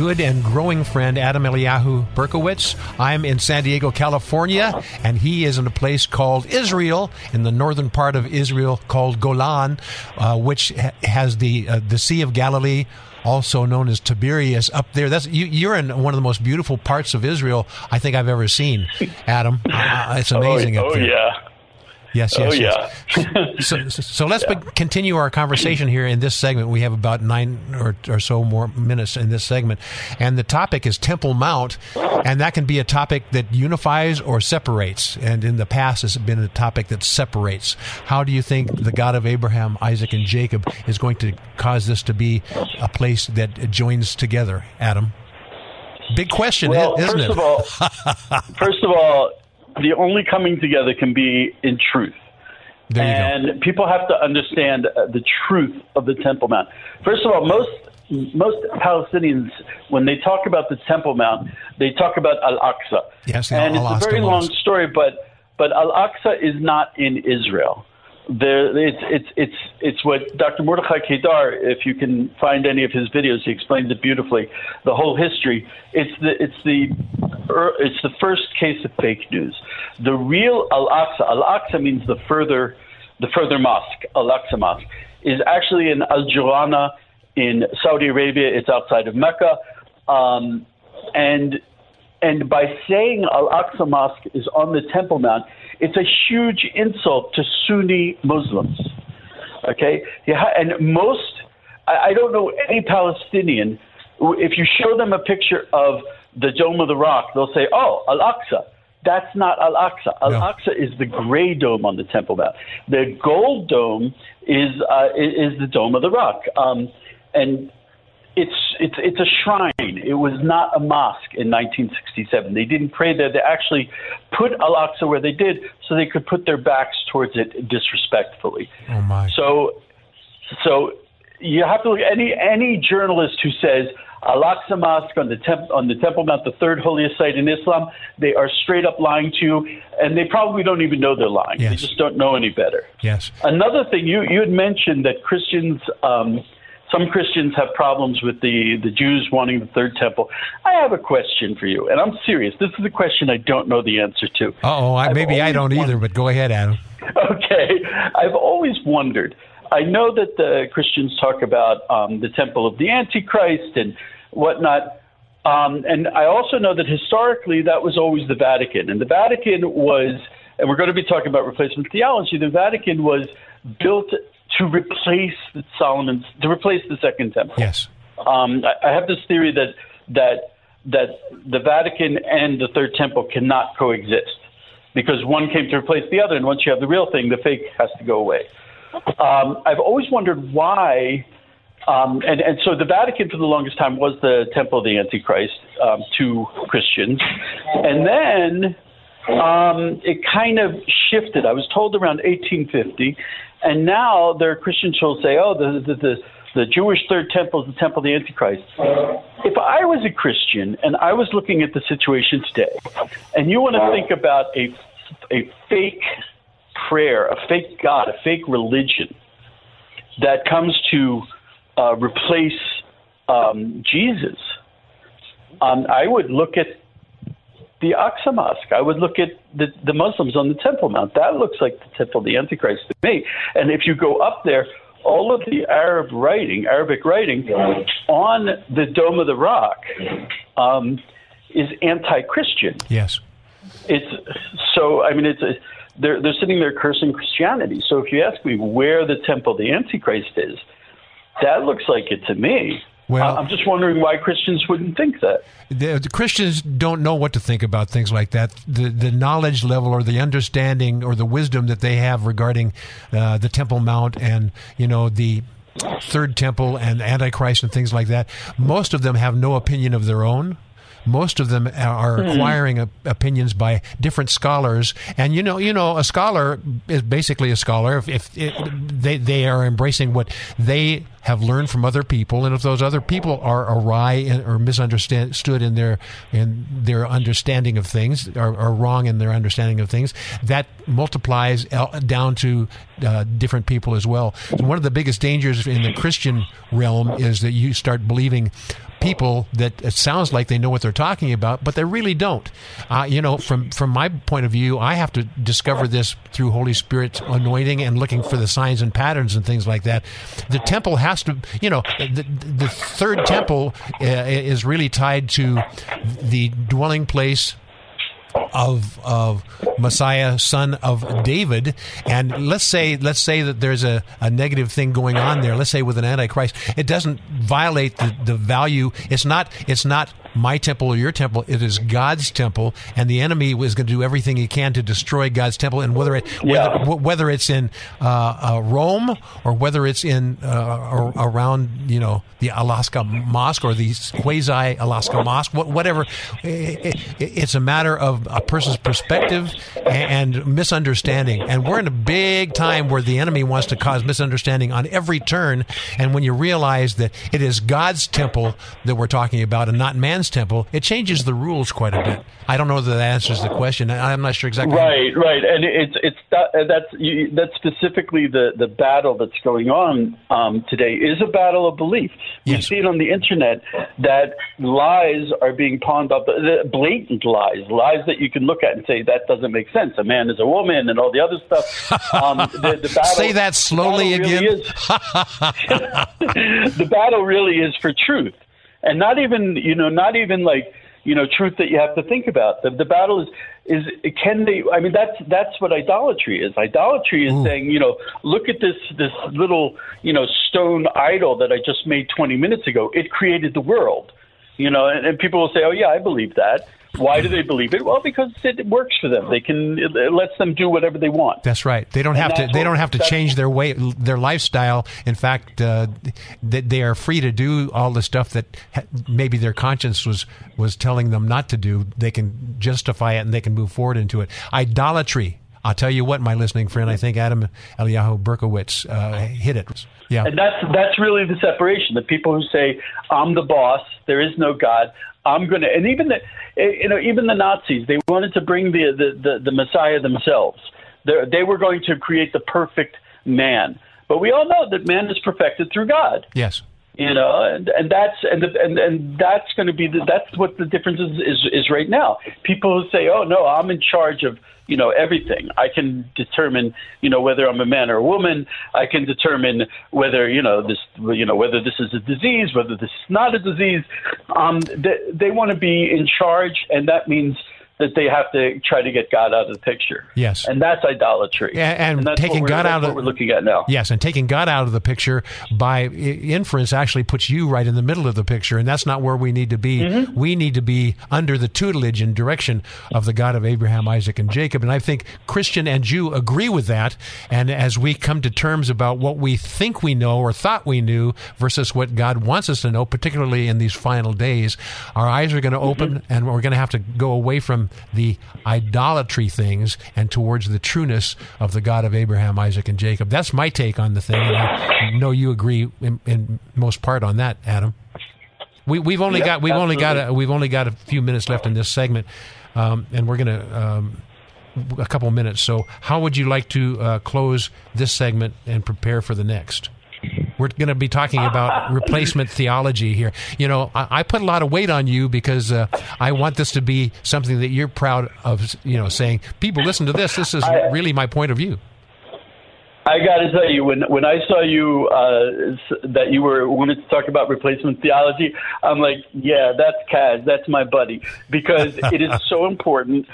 [SPEAKER 2] good and growing friend Adam Eliyahu Berkowitz. I'm in San Diego, California, and he is in a place called Israel, in the northern part of Israel called Golan, uh, which ha- has the uh, the Sea of Galilee. Also known as Tiberias, up there. That's you, you're in one of the most beautiful parts of Israel I think I've ever seen, Adam. Uh, it's amazing
[SPEAKER 3] oh,
[SPEAKER 2] up
[SPEAKER 3] oh,
[SPEAKER 2] there.
[SPEAKER 3] yeah.
[SPEAKER 2] Yes,
[SPEAKER 3] Oh,
[SPEAKER 2] yes, yes. so, so, so let's be- continue our conversation here in this segment. We have about nine or, or so more minutes in this segment, and the topic is Temple Mount, and that can be a topic that unifies or separates. And in the past, has been a topic that separates. How do you think the God of Abraham, Isaac, and Jacob is going to cause this to be a place that joins together? Adam, big question,
[SPEAKER 3] Well,
[SPEAKER 2] isn't
[SPEAKER 3] first
[SPEAKER 2] it?
[SPEAKER 3] of all, first of all, the only coming together can be in truth.
[SPEAKER 2] there you
[SPEAKER 3] and
[SPEAKER 2] go.
[SPEAKER 3] people have to understand uh, the truth of the Temple Mount. First of all, most most Palestinians, when they talk about the Temple Mount, they talk about Al Aqsa.
[SPEAKER 2] Yes,
[SPEAKER 3] and it's
[SPEAKER 2] Al-Aqsa
[SPEAKER 3] a very long story, but but Al Aqsa is not in Israel. There, it's it's it's it's what Dr. Mordechai Kedar, if you can find any of his videos, he explains it beautifully. The whole history. It's the it's the er, it's the first case of fake news. The real Al Aqsa. Al Aqsa means the further the further mosque. Al Aqsa Mosque is actually in Al Jurana in Saudi Arabia. It's outside of Mecca, um, and and by saying Al Aqsa Mosque is on the Temple Mount, it's a huge insult to Sunni Muslims. Okay, yeah, and most I, don't know any Palestinian. If you show them a picture of the Dome of the Rock, they'll say, "Oh, Al Aqsa." That's not Al Aqsa. Al
[SPEAKER 2] No.
[SPEAKER 3] Aqsa is the gray dome on the Temple Mount. The gold dome is uh, is the Dome of the Rock, um, and it's it's it's a shrine. It was not a mosque in 1967. They didn't pray there. They actually put Al Aqsa where they did, so they could put their backs towards it disrespectfully.
[SPEAKER 2] Oh my!
[SPEAKER 3] So, so you have to look any any journalist who says Al Aqsa Mosque on the temp, on the Temple Mount, the third holiest site in Islam, they are straight up lying to you, and they probably don't even know they're lying. They just don't know any better.
[SPEAKER 2] yes.
[SPEAKER 3] Another thing you you had mentioned that Christians. Um, some Christians have problems with the, the Jews wanting the third temple. I have a question for you, and I'm serious. This is a question I don't know the answer to.
[SPEAKER 2] Oh, maybe I don't either, but go ahead, Adam.
[SPEAKER 3] Okay. I've always wondered. I know that the Christians talk about um, the temple of the Antichrist and whatnot. Um, and I also know that historically that was always the Vatican. And the Vatican was, and we're going to be talking about replacement theology, the Vatican was built to replace the Solomon's, to replace the Second Temple.
[SPEAKER 2] Yes.
[SPEAKER 3] Um, I, I have this theory that that that the Vatican and the Third Temple cannot coexist because one came to replace the other, and once you have the real thing, the fake has to go away. Um, I've always wondered why. Um, and, and so the Vatican for the longest time was the temple of the Antichrist um, to Christians. And then um, it kind of shifted. I was told around 1850, and now there are Christians who will say, "Oh, the the, the the Jewish third temple is the temple of the Antichrist." If I was a Christian and I was looking at the situation today, and you want to think about a a fake prayer, a fake God, a fake religion that comes to uh, replace um, Jesus, um, I would look at the Aqsa Mosque. I would look at the, the Muslims on the Temple Mount. That looks like the Temple of the Antichrist to me. And if you go up there, all of the Arab writing, Arabic writing, on the Dome of the Rock, um, is anti-Christian.
[SPEAKER 2] Yes.
[SPEAKER 3] It's so. I mean, it's a, they're they're sitting there cursing Christianity. So if you ask me where the temple of the Antichrist is, that looks like it to me.
[SPEAKER 2] Well-
[SPEAKER 3] I'm just wondering why Christians wouldn't think that.
[SPEAKER 2] the, the Christians don't know what to think about things like that. The the knowledge level or the understanding or the wisdom that they have regarding uh, the Temple Mount and you know the third temple and Antichrist and things like that. Most of them have no opinion of their own. Most of them are acquiring op- opinions by different scholars, and you know, you know, a scholar is basically a scholar. If, if it, they they are embracing what they have learned from other people, and if those other people are awry in, or misunderstood in their in their understanding of things, or, or wrong in their understanding of things, that multiplies down to uh, different people as well. So one of the biggest dangers in the Christian realm is that you start believing people that it sounds like they know what they're talking about, but they really don't. Uh, you know, from from my point of view, I have to discover this through Holy Spirit anointing and looking for the signs and patterns and things like that. The temple has to, you know, the, the third temple uh, is really tied to the dwelling place of of Messiah, son of David, and let's say let's say that there's a, a negative thing going on there. Let's say with an antichrist, it doesn't violate the, the value. It's not it's not my temple or your temple. It is God's temple, and the enemy is going to do everything he can to destroy God's temple. And whether it
[SPEAKER 3] Yeah.
[SPEAKER 2] whether, wh- whether it's in uh, uh, Rome or whether it's in uh, around you know the Al Aqsa Mosque or the quasi Al Aqsa Mosque, whatever, it's a matter of a person's perspective and misunderstanding. And we're in a big time where the enemy wants to cause misunderstanding on every turn. And when you realize that it is God's temple that we're talking about and not man's temple, it changes the rules quite a bit. I don't know that that answers the question. I'm not sure exactly.
[SPEAKER 3] Right, right, and it's it's that, that's you, that's specifically the the battle that's going on um, today is a battle of belief. We
[SPEAKER 2] Yes.
[SPEAKER 3] see it on the internet that lies are being pawned off, blatant lies, lies that you can look at and say that doesn't make sense. A man is a woman, and all the other stuff. Um, the, the battle,
[SPEAKER 2] Say that slowly again.
[SPEAKER 3] Really is, the battle really is for truth, and not even you know not even like you know truth that you have to think about. The, the battle is is can they? I mean that's that's what idolatry is. Idolatry is mm. saying you know look at this this little you know stone idol that I just made 20 minutes ago. It created the world. You know, and, and people will say, "Oh yeah, I believe that." Why do they believe it? Well, because it works for them. They can it, lets them do whatever they want.
[SPEAKER 2] That's right. They don't have to. They don't have to change their way, their lifestyle. In fact, uh, they, they are free to do all the stuff that maybe their conscience was was telling them not to do. They can justify it and they can move forward into it. Idolatry. I'll tell you what, my listening friend. I think Adam Eliyahu Berkowitz uh, hit it. Yeah.
[SPEAKER 3] And that's that's really the separation. The people who say, "I'm the boss. There is no God. I'm going to," and even the, you know, even the Nazis, they wanted to bring the the, the, the Messiah themselves. They they were going to create the perfect man, but we all know that man is perfected through God.
[SPEAKER 2] yes.
[SPEAKER 3] You know, and, and that's and, the, and and that's going to be the, that's what the difference is, is is right now. People who say, "Oh no, I'm in charge of you know everything. I can determine you know whether I'm a man or a woman. I can determine whether you know this you know whether this is a disease, whether this is not a disease." Um, they, they want to be in charge, and that means that they have to try to get God out of the picture.
[SPEAKER 2] Yes.
[SPEAKER 3] and that's idolatry.
[SPEAKER 2] Yeah, and
[SPEAKER 3] that's
[SPEAKER 2] taking God out of-
[SPEAKER 3] what we're looking at now.
[SPEAKER 2] Yes, and taking God out of the picture by inference actually puts you right in the middle of the picture, and that's not where we need to be.
[SPEAKER 3] Mm-hmm.
[SPEAKER 2] We need to be under the tutelage and direction of the God of Abraham, Isaac, and Jacob. And I think Christian and Jew agree with that. And as we come to terms about what we think we know or thought we knew versus what God wants us to know, particularly in these final days, our eyes are going to open,
[SPEAKER 3] Mm-hmm.
[SPEAKER 2] and we're going to have to go away from the idolatry things and towards the trueness of the God of Abraham, Isaac, and Jacob. That's my take on the thing, and I know you agree in, in most part on that, Adam. We, we've only
[SPEAKER 3] Yeah,
[SPEAKER 2] got we've only got a, we've only got a few minutes left in this segment, um, and we're going to um, a couple minutes. So, how would you like to uh, close this segment and prepare for the next? We're going to be talking about replacement theology here. You know, I, I put a lot of weight on you because uh, I want this to be something that you're proud of. You know, saying people listen to this. This is
[SPEAKER 3] I-
[SPEAKER 2] really my point of view.
[SPEAKER 3] I got to tell you, when when I saw you uh, that you were wanted to talk about replacement theology, I'm like, yeah, that's Kaz, that's my buddy, because it is so important.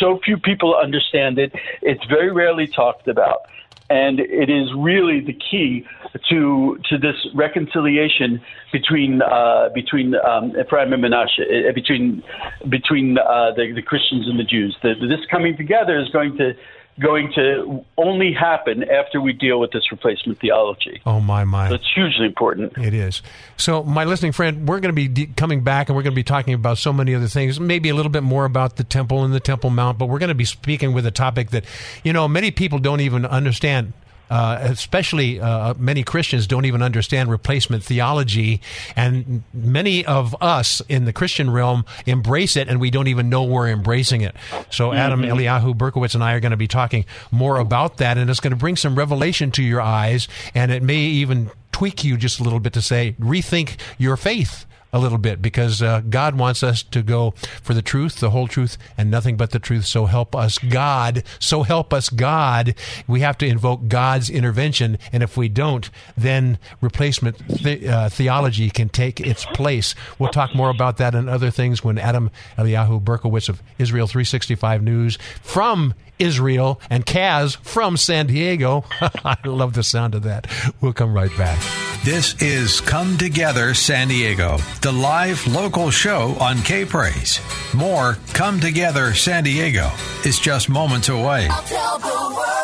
[SPEAKER 3] So few people understand it. It's very rarely talked about, and it is really the key to to this reconciliation between uh, between um, Ephraim and Menashe, uh, between between uh, the, the Christians and the Jews. The, this coming together is going to going to only happen after we deal with this replacement theology.
[SPEAKER 2] Oh my my!
[SPEAKER 3] That's hugely important.
[SPEAKER 2] It is. So, my listening friend, we're going to be de- coming back, and we're going to be talking about so many other things. Maybe a little bit more about the temple and the Temple Mount, but we're going to be speaking with a topic that you know many people don't even understand uh, especially uh, many Christians don't even understand replacement theology, and many of us in the Christian realm embrace it, and we don't even know we're embracing it. So, mm-hmm. Adam Eliyahu Berkowitz and I are going to be talking more about that, and it's going to bring some revelation to your eyes, and it may even tweak you just a little bit to say, rethink your faith a little bit because uh, God wants us to go for the truth, the whole truth, and nothing but the truth. So help us God. So help us God. We have to invoke God's intervention. And if we don't, then replacement th- uh, theology can take its place. We'll talk more about that and other things when Adam Eliyahu Berkowitz of Israel 365 News from Israel and Kaz from San Diego. I love the sound of that. We'll come right back.
[SPEAKER 1] This is Come Together San Diego, the live local show on K Praise. More Come Together San Diego is just moments away.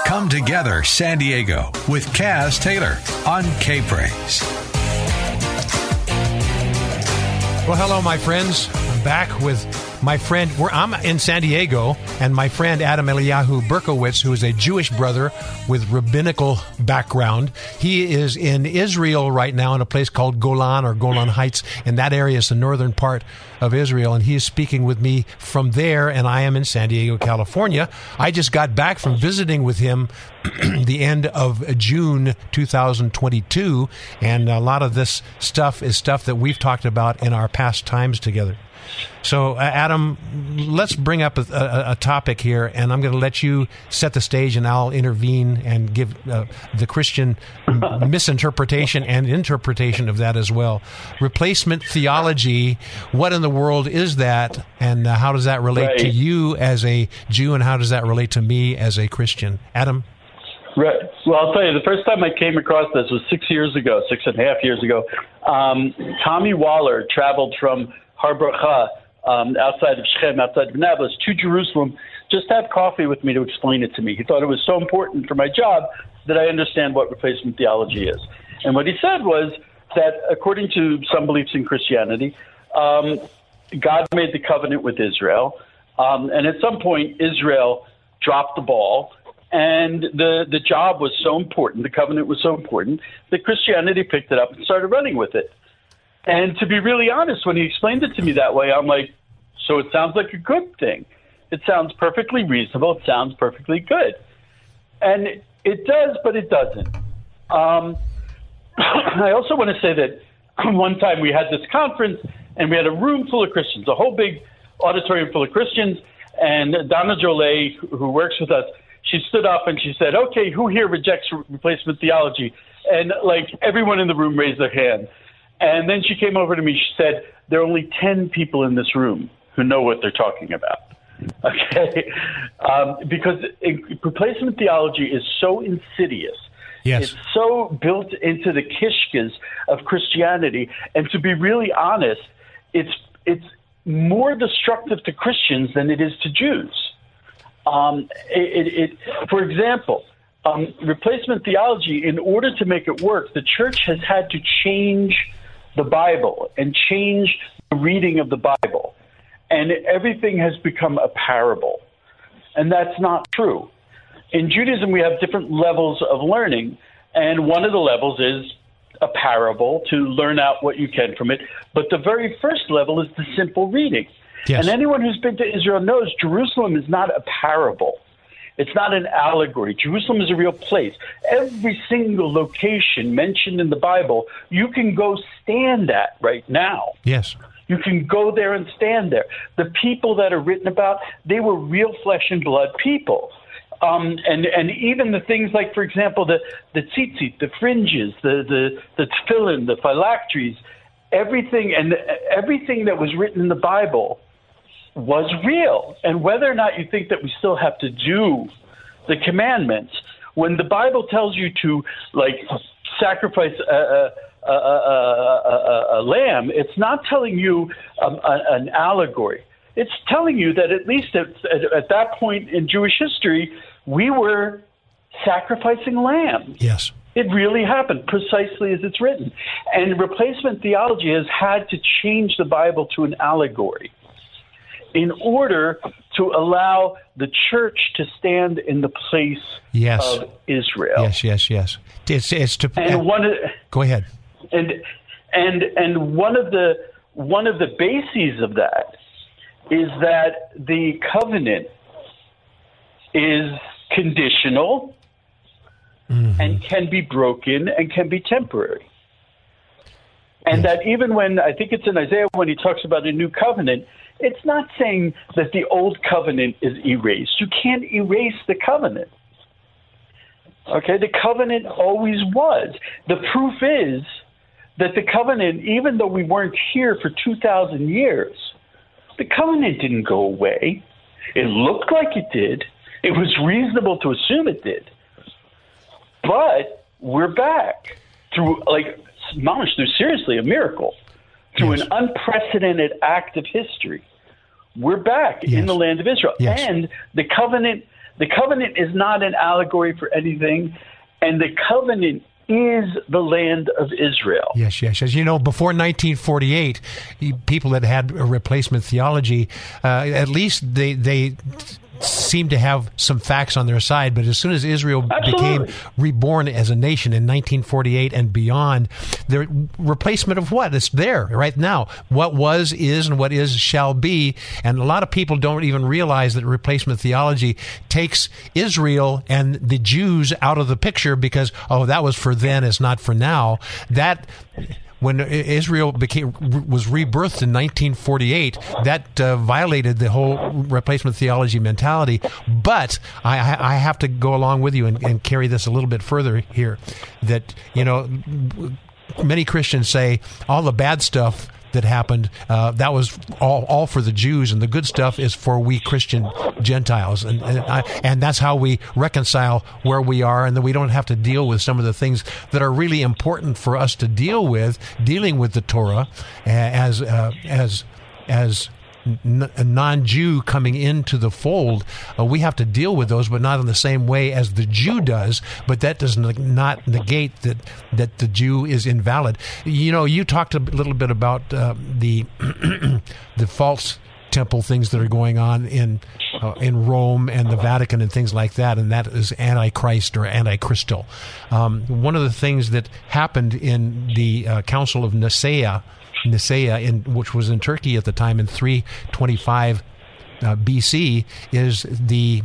[SPEAKER 1] Come Together San Diego with Kaz Taylor on K Praise.
[SPEAKER 2] Well, hello, my friends. I'm back with my friend, I'm in San Diego, and my friend Adam Eliyahu Berkowitz, who is a Jewish brother with rabbinical background, he is in Israel right now in a place called Golan or Golan Heights, and that area is the northern part of Israel, and he is speaking with me from there, and I am in San Diego, California. I just got back from visiting with him the end of June 2022, and a lot of this stuff is stuff that we've talked about in our past times together. So, uh, Adam, let's bring up a, a, a, topic here, and I'm going to let you set the stage, and I'll intervene and give uh, the Christian misinterpretation and interpretation of that as well. Replacement theology, what in the world is that, and uh, how does that relate right. to you as a Jew, and how does that relate to me as a Christian? Adam?
[SPEAKER 3] Right. Well, I'll tell you, the first time I came across this was six years ago, six and a half years ago. Um, Tommy Waller traveled from Har Bracha, um, outside of Shechem, outside of Nablus, to Jerusalem, just to have coffee with me to explain it to me. He thought it was so important for my job that I understand what replacement theology is. And what he said was that according to some beliefs in Christianity, um, God made the covenant with Israel, um, and at some point Israel dropped the ball, and the the job was so important, the covenant was so important that Christianity picked it up and started running with it. And to be really honest, when he explained it to me that way, I'm like, so it sounds like a good thing. It sounds perfectly reasonable. It sounds perfectly good. And it does, but it doesn't. Um, I also want to say that one time we had this conference and we had a room full of Christians, a whole big auditorium full of Christians. And Donna Jollay, who works with us, she stood up and she said, Okay, who here rejects replacement theology? And like everyone in the room raised their hand. And then she came over to me. She said, There are only 10 people in this room who know what they're talking about. Okay? Um, because it, replacement theology is so insidious.
[SPEAKER 2] Yes.
[SPEAKER 3] It's so built into the kishkas of Christianity. And to be really honest, it's, it's more destructive to Christians than it is to Jews. Um, it, it, it, for example, um, replacement theology, in order to make it work, the church has had to change the Bible and change the reading of the Bible. And everything has become a parable. And that's not true. In Judaism, we have different levels of learning. And one of the levels is a parable to learn out what you can from it. But the very first level is the simple reading. Yes. And anyone who's been to Israel knows Jerusalem is not a parable. It's not an allegory. Jerusalem is a real place. Every single location mentioned in the Bible, you can go stand at right now.
[SPEAKER 2] Yes.
[SPEAKER 3] You can go there and stand there. The people that are written about, they were real flesh and blood people. Um, and and even the things like, for example, the the tzitzit, the fringes, the the the tefillin, the phylacteries, everything and everything that was written in the Bible was real. And whether or not you think that we still have to do the commandments, when the Bible tells you to like sacrifice a, a, a, a, a lamb, it's not telling you um, an allegory. It's telling you that at least at, at, at that point in Jewish history, we were sacrificing lambs.
[SPEAKER 2] Yes.
[SPEAKER 3] It really happened precisely as it's written. And replacement theology has had to change the Bible to an allegory in order to allow the church to stand in the place
[SPEAKER 2] yes.
[SPEAKER 3] of Israel.
[SPEAKER 2] Yes, yes, yes. It's, it's to,
[SPEAKER 3] and one of,
[SPEAKER 2] go ahead.
[SPEAKER 3] And and and one of the one of the bases of that is that the covenant is conditional mm-hmm. and can be broken and can be temporary. And yes. that even when I think it's in Isaiah when he talks about a new covenant, it's not saying that the old covenant is erased. You can't erase the covenant. Okay, the covenant always was. The proof is that the covenant, even though we weren't here for 2,000 years, the covenant didn't go away. It looked like it did. It was reasonable to assume it did. But we're back through, like, Mamish, through seriously a miracle, through yes. an unprecedented act of history. We're back yes. in the land of Israel. Yes. And the covenant the covenant is not an allegory for anything, and the covenant is the land of Israel.
[SPEAKER 2] Yes, yes. As you know, before 1948, people that had a replacement theology, uh, at least they they seem to have some facts on their side. But as soon as Israel
[SPEAKER 3] Absolutely.
[SPEAKER 2] became reborn as a nation in 1948 and beyond, the replacement of what? It's there right now. What was, is, and what is shall be. And a lot of people don't even realize that replacement theology takes Israel and the Jews out of the picture because, oh, that was for then, it's not for now. That when Israel became was rebirthed in 1948, that uh, violated the whole replacement theology mentality. But I, I have to go along with you and, and carry this a little bit further here. That you know, many Christians say all the bad stuff that happened. Uh, that was all, all for the Jews, and the good stuff is for we Christian Gentiles, and and, I, and, that's how we reconcile where we are, and that we don't have to deal with some of the things that are really important for us to deal with, dealing with the Torah as uh, as as a non-Jew coming into the fold, uh, we have to deal with those, but not in the same way as the Jew does. But that does not negate that that the Jew is invalid. You know, you talked a little bit about uh, the the false temple things that are going on in uh, in Rome and the Vatican and things like that, and that is antichrist or antichristal. Um, one of the things that happened in the uh, Council of Nicaea Nicaea, in, which was in Turkey at the time in 325 uh, BC, is the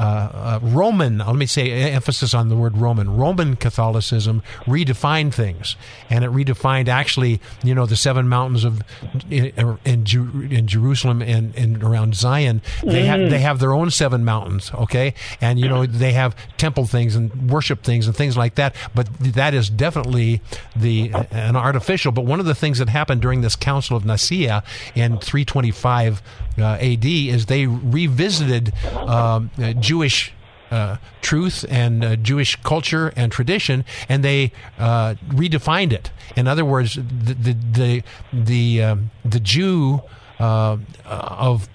[SPEAKER 2] uh, uh, Roman, let me say, emphasis on the word Roman. Roman Catholicism redefined things, and it redefined actually, you know, the seven mountains of in, in, in Jerusalem and, around Zion. They mm. have they have their own seven mountains, okay, and you know they have temple things and worship things and things like that. But that is definitely the an artificial. But one of the things that happened during this Council of Nicaea in 325 uh, AD is they revisited um, Jewish uh, truth and uh, Jewish culture and tradition, and they uh, redefined it. In other words, the the the the, um, the Jew uh, of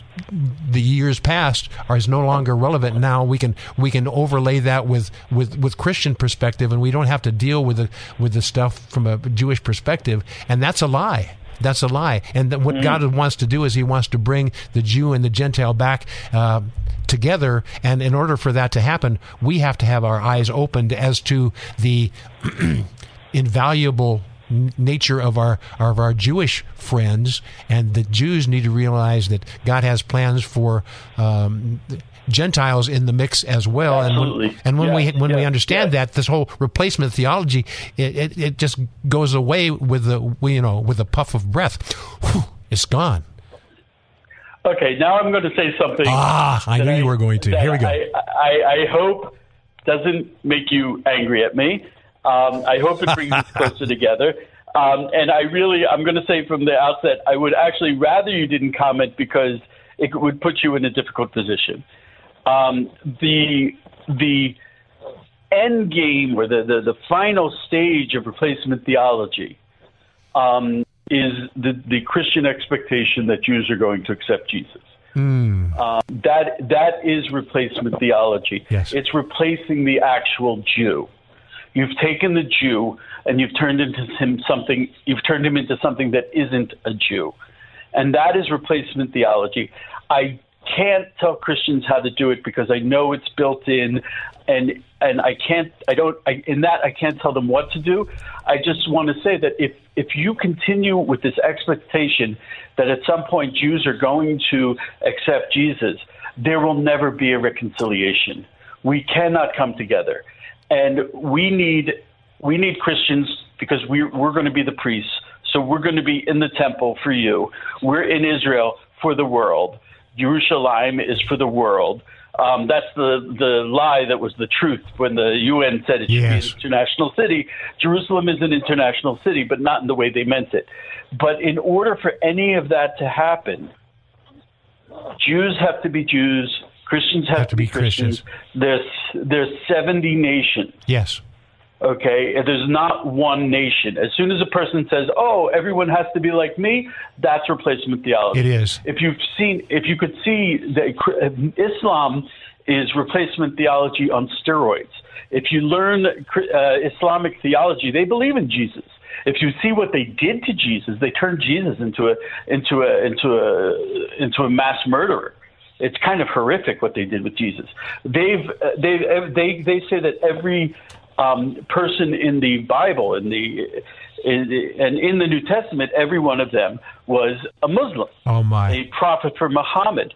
[SPEAKER 2] the years past are is no longer relevant now we can we can overlay that with with with Christian perspective and we don't have to deal with the with the stuff from a Jewish perspective and that's a lie that's a lie. And what mm. God wants to do is He wants to bring the Jew and the Gentile back. Uh, together and in order for that to happen we have to have our eyes opened as to the invaluable nature of our of our Jewish friends, and the Jews need to realize that God has plans for um, Gentiles in the mix as well.
[SPEAKER 3] Absolutely.
[SPEAKER 2] And when, and when
[SPEAKER 3] yeah,
[SPEAKER 2] we when
[SPEAKER 3] yeah,
[SPEAKER 2] we understand
[SPEAKER 3] yeah.
[SPEAKER 2] that, this whole replacement theology, it, it, it, just goes away with the you know with a puff of breath. Whew, it's gone.
[SPEAKER 3] Okay, now I'm going to say something.
[SPEAKER 2] Ah, I knew you were going to. Here we go.
[SPEAKER 3] I, I, I hope doesn't make you angry at me. Um, I hope it brings us closer together. Um, and I really, I'm going to say from the outset, I would actually rather you didn't comment because it would put you in a difficult position. Um, the the end game or the, the, the final stage of replacement theology um, is the, the Christian expectation that Jews are going to accept Jesus. Um, that that is replacement theology.
[SPEAKER 2] Yes.
[SPEAKER 3] It's replacing the actual Jew. You've taken the Jew and you've turned into him something. You've turned him into something that isn't a Jew, and that is replacement theology. I can't tell Christians how to do it because I know it's built in, and and I can't. I don't. I, in that I can't tell them what to do. I just want to say that if if you continue with this expectation that at some point Jews are going to accept Jesus, there will never be a reconciliation. We cannot come together, and we need we need Christians because we we're going to be the priests. So we're going to be in the temple for you. We're in Israel for the world. Jerusalem is for the world. Um, that's the the lie that was the truth when the UN said it should
[SPEAKER 2] Yes.
[SPEAKER 3] be an international city. Jerusalem is an international city, but not in the way they meant it. But in order for any of that to happen, Jews have to be Jews. Christians have, to be Christians. There's there's 70 nations.
[SPEAKER 2] Yes.
[SPEAKER 3] Okay, there's not one nation. As soon as a person says, "Oh, everyone has to be like me," that's replacement theology.
[SPEAKER 2] It is.
[SPEAKER 3] If you've seen, if you could see that Islam is replacement theology on steroids. If you learn uh, Islamic theology, they believe in Jesus. If you see what they did to Jesus, they turned Jesus into a into a into a into a mass murderer. It's kind of horrific what they did with Jesus. They've uh, they they they say that every um, person in the Bible in the in, and in the New Testament, every one of them was a Muslim,
[SPEAKER 2] Oh my!
[SPEAKER 3] a prophet for Muhammad.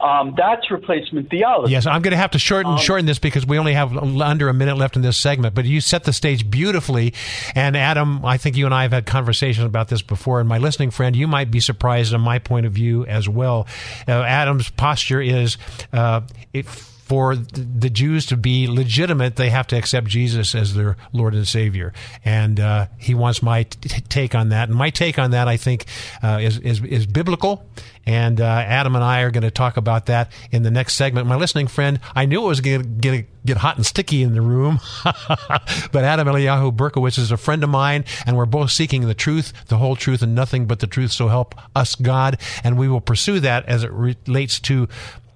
[SPEAKER 3] Um, that's replacement theology.
[SPEAKER 2] Yes, I'm going to have to shorten shorten this because we only have under a minute left in this segment. But you set the stage beautifully, and Adam, I think you and I have had conversations about this before. And my listening friend, you might be surprised on my point of view as well. Uh, Adam's posture is uh, if. For the Jews to be legitimate, they have to accept Jesus as their Lord and Savior, and uh, he wants my t- take on that. And my take on that, I think, uh, is, is is biblical. And uh, Adam and I are going to talk about that in the next segment. My listening friend, I knew it was going to get, get hot and sticky in the room, but Adam Eliyahu Berkowitz is a friend of mine, and we're both seeking the truth, the whole truth, and nothing but the truth. So help us God, and we will pursue that as it relates to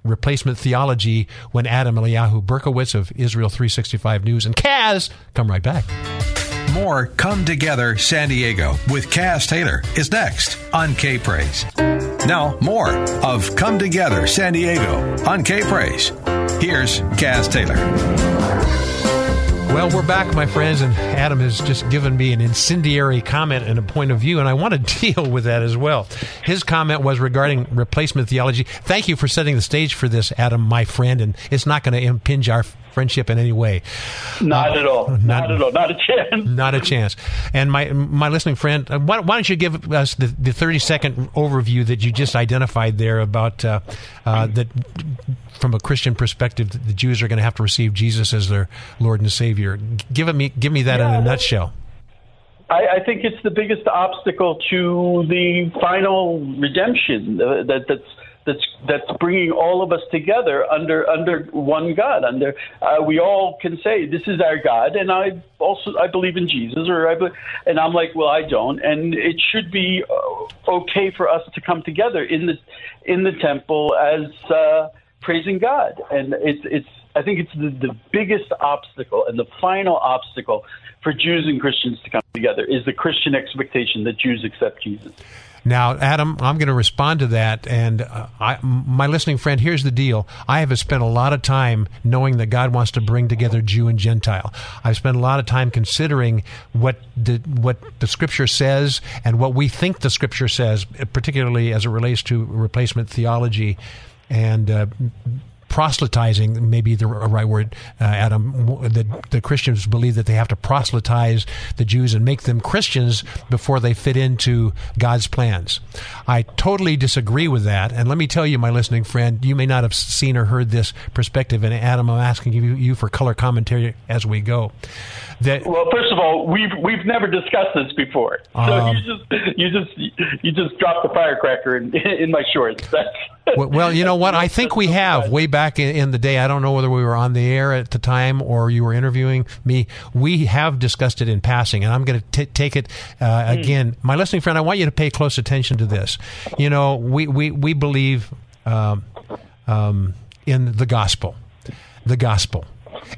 [SPEAKER 2] replacement theology when Adam Eliyahu Berkowitz of Israel 365 News and Kaz come right back.
[SPEAKER 1] More Come Together San Diego with Kaz Taylor is next on K Praise. Now, more of Come Together San Diego on K Praise. Here's Kaz Taylor.
[SPEAKER 2] Well, we're back, my friends, and Adam has just given me an incendiary comment and a point of view, and I want to deal with that as well. His comment was regarding replacement theology. Thank you for setting the stage for this, Adam, my friend, and it's not going to impinge our friendship in any way.
[SPEAKER 3] Not at all. Not,
[SPEAKER 2] not-
[SPEAKER 3] at all. Not a chance.
[SPEAKER 2] Not a chance. And my my listening friend, uh, why, why don't you give us the, the 30 second overview that you just identified there about uh, uh, that from a Christian perspective, the Jews are going to have to receive Jesus as their Lord and Savior. Give me give me that in a nutshell.
[SPEAKER 3] I, I think it's the biggest obstacle to the final redemption uh, that, that's that's that's bringing all of us together under under one God. Under uh, we all can say this is our God, and I also I believe in Jesus, or I be, and I'm like, well, I don't, and it should be uh, okay for us to come together in the in the temple as uh, praising God, and it's it's I think it's the, the biggest obstacle and the final obstacle for Jews and Christians to come together is the Christian expectation that Jews accept Jesus.
[SPEAKER 2] Now, Adam, I'm going to respond to that. And uh, I, my listening friend, here's the deal. I have spent a lot of time knowing that God wants to bring together Jew and Gentile. I've spent a lot of time considering what the, what the Scripture says and what we think the Scripture says, particularly as it relates to replacement theology. And uh, proselytizing, maybe the right word, uh, Adam. The, the Christians believe that they have to proselytize the Jews and make them Christians before they fit into God's plans. I totally disagree with that. And let me tell you, my listening friend, you may not have seen or heard this perspective. And Adam, I'm asking you, you for color commentary as we go.
[SPEAKER 3] That, well, first of all, we've we've never discussed this before, so um, you just you just you just dropped the firecracker in, in my shorts.
[SPEAKER 2] well, well, you know what? I think we have way back in, in, the day. I don't know whether we were on the air at the time or you were interviewing me. We have discussed it in passing, and I'm going to take it uh, mm. again. My listening friend, I want you to pay close attention to this. You know, we we we believe um, um, in the gospel, the gospel.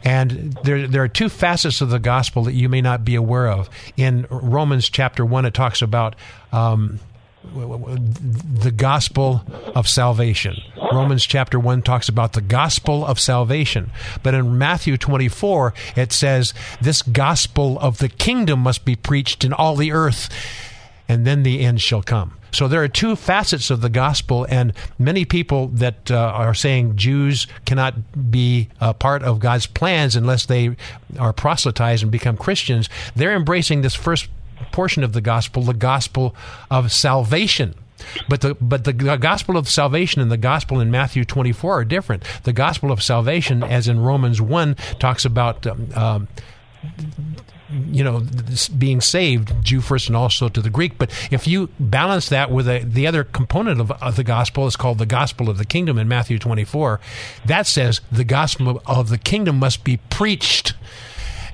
[SPEAKER 2] And there, there are two facets of the gospel that you may not be aware of. In Romans chapter 1, it talks about um, the gospel of salvation. Romans chapter 1 talks about the gospel of salvation. But in Matthew 24, it says, This gospel of the kingdom must be preached in all the earth, and then the end shall come. So there are two facets of the gospel, and many people that uh, are saying Jews cannot be a part of God's plans unless they are proselytized and become Christians, they're embracing this first portion of the gospel, the gospel of salvation. But the but the gospel of salvation and the gospel in Matthew 24 are different. The gospel of salvation, as in Romans 1, talks about um, um, you know, being saved, Jew first and also to the Greek. But if you balance that with a, the other component of, of, the gospel, is called the gospel of the kingdom in Matthew 24. That says the gospel of the kingdom must be preached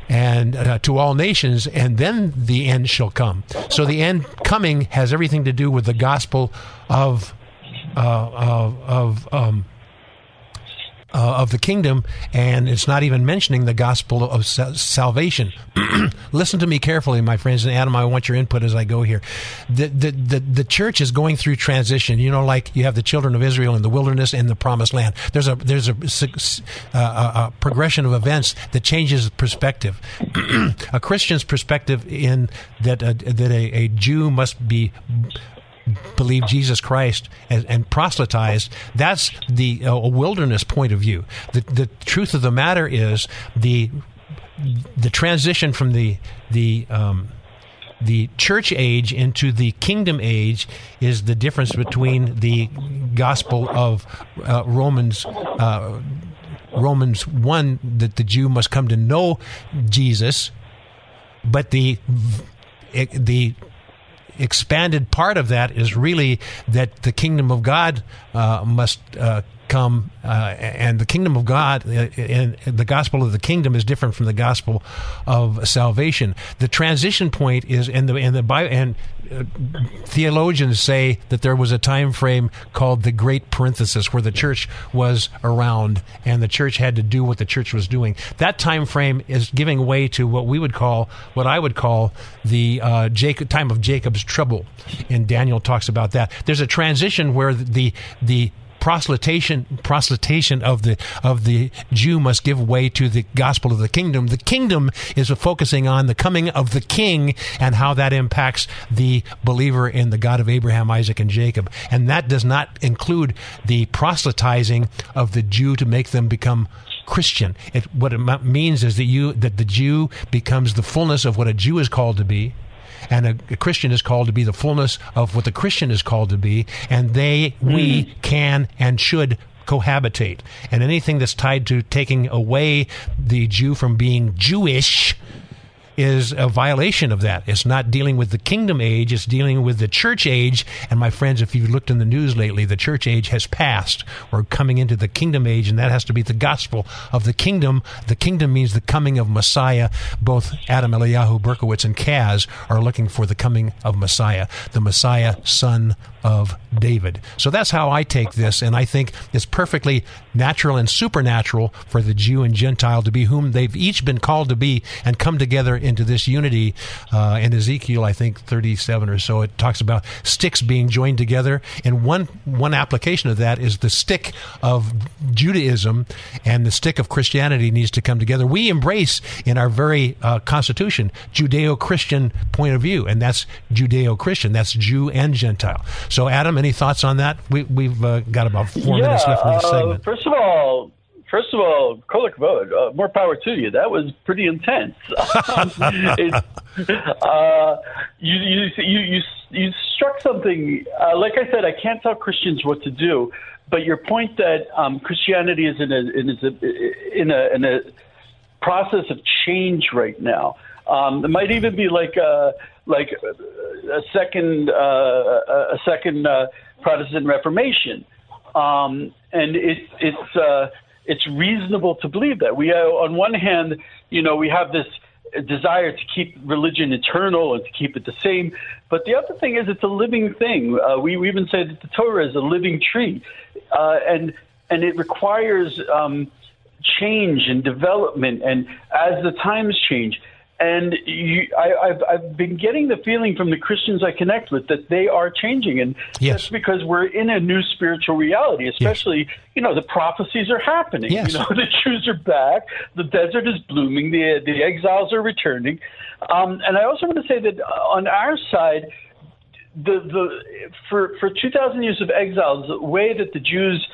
[SPEAKER 2] and uh, to all nations, and then the end shall come. So the end coming has everything to do with the gospel of uh, of, of um, uh, of the kingdom, and it's not even mentioning the gospel of salvation. Listen to me carefully, my friends, and Adam, I want your input as I go here. The, the, the, the church is going through transition. You know, like you have the children of Israel in the wilderness and the promised land. There's a there's a, uh, a, a progression of events that changes perspective. a Christian's perspective in that uh, that a, a Jew must be believe Jesus Christ and, and proselytized, that's the uh, wilderness point of view. The, the truth of the matter is the the transition from the the um, the church age into the kingdom age is the difference between the gospel of uh, Romans. Uh, Romans 1 that the Jew must come to know Jesus, but the the expanded part of that is really that the kingdom of God uh, must uh, come, uh, and the kingdom of God uh, and the gospel of the kingdom is different from the gospel of salvation. The transition point is in the in the Bible, and uh, theologians say that there was a time frame called the Great Parenthesis, where the church was around and the church had to do what the church was doing. That time frame is giving way to what we would call, what I would call, the uh, Jacob, time of Jacob's trouble. And Daniel talks about that. There's a transition where the the proselytation proselytation of the of the Jew must give way to the gospel of the kingdom. The kingdom is focusing on the coming of the king and how that impacts the believer in the God of Abraham, Isaac, and Jacob. And that does not include the proselytizing of the Jew to make them become Christian. It, what it means is that you that the Jew becomes the fullness of what a Jew is called to be, and a, a, Christian is called to be the fullness of what the Christian is called to be, and they, mm. we can and should cohabitate. And anything that's tied to taking away the Jew from being Jewish is a violation of that. It's not dealing with the kingdom age, it's dealing with the church age. And my friends, if you've looked in the news lately, the church age has passed. We're coming into the kingdom age, and that has to be the gospel of the kingdom. The kingdom means the coming of Messiah. Both Adam Eliyahu Berkowitz and Kaz are looking for the coming of Messiah, the Messiah, son of David. So that's how I take this, and I think it's perfectly natural and supernatural for the Jew and Gentile to be whom they've each been called to be and come together into this unity. Uh, in Ezekiel, I think 37 or so, it talks about sticks being joined together. And one, one application of that is the stick of Judaism and the stick of Christianity needs to come together. We embrace in our very uh, Constitution Judeo Christian point of view, and that's Judeo Christian. That's Jew and Gentile. So, Adam, any thoughts on that? We, have uh, got about four
[SPEAKER 3] yeah,
[SPEAKER 2] minutes left in this
[SPEAKER 3] uh,
[SPEAKER 2] segment.
[SPEAKER 3] First of all, first of all, Kol HaKavod, uh, more power to you. That was pretty intense. uh, you, you, you, you, you struck something. Uh, like I said, I can't tell Christians what to do, but your point that um, Christianity is in a, in a, in a, in a process of change right now. Um, it might even be like a, like a second, uh, a second uh, Protestant Reformation. Um, and it, it's uh, it's reasonable to believe that. We, on one hand, you know, we have this desire to keep religion eternal and to keep it the same. But the other thing is, it's a living thing. Uh, we, we, even say that the Torah is a living tree, uh, and and it requires um, change and development. And as the times change, and you, I, have I've been getting the feeling from the Christians I connect with that they are changing, and
[SPEAKER 2] yes.
[SPEAKER 3] that's because we're in a new spiritual reality. Especially, yes. you know, the prophecies are happening.
[SPEAKER 2] Yes.
[SPEAKER 3] You know, the Jews are back, the desert is blooming, the the exiles are returning, um, and I also want to say that on our side, the the for for two thousand years of exiles, the way that the Jews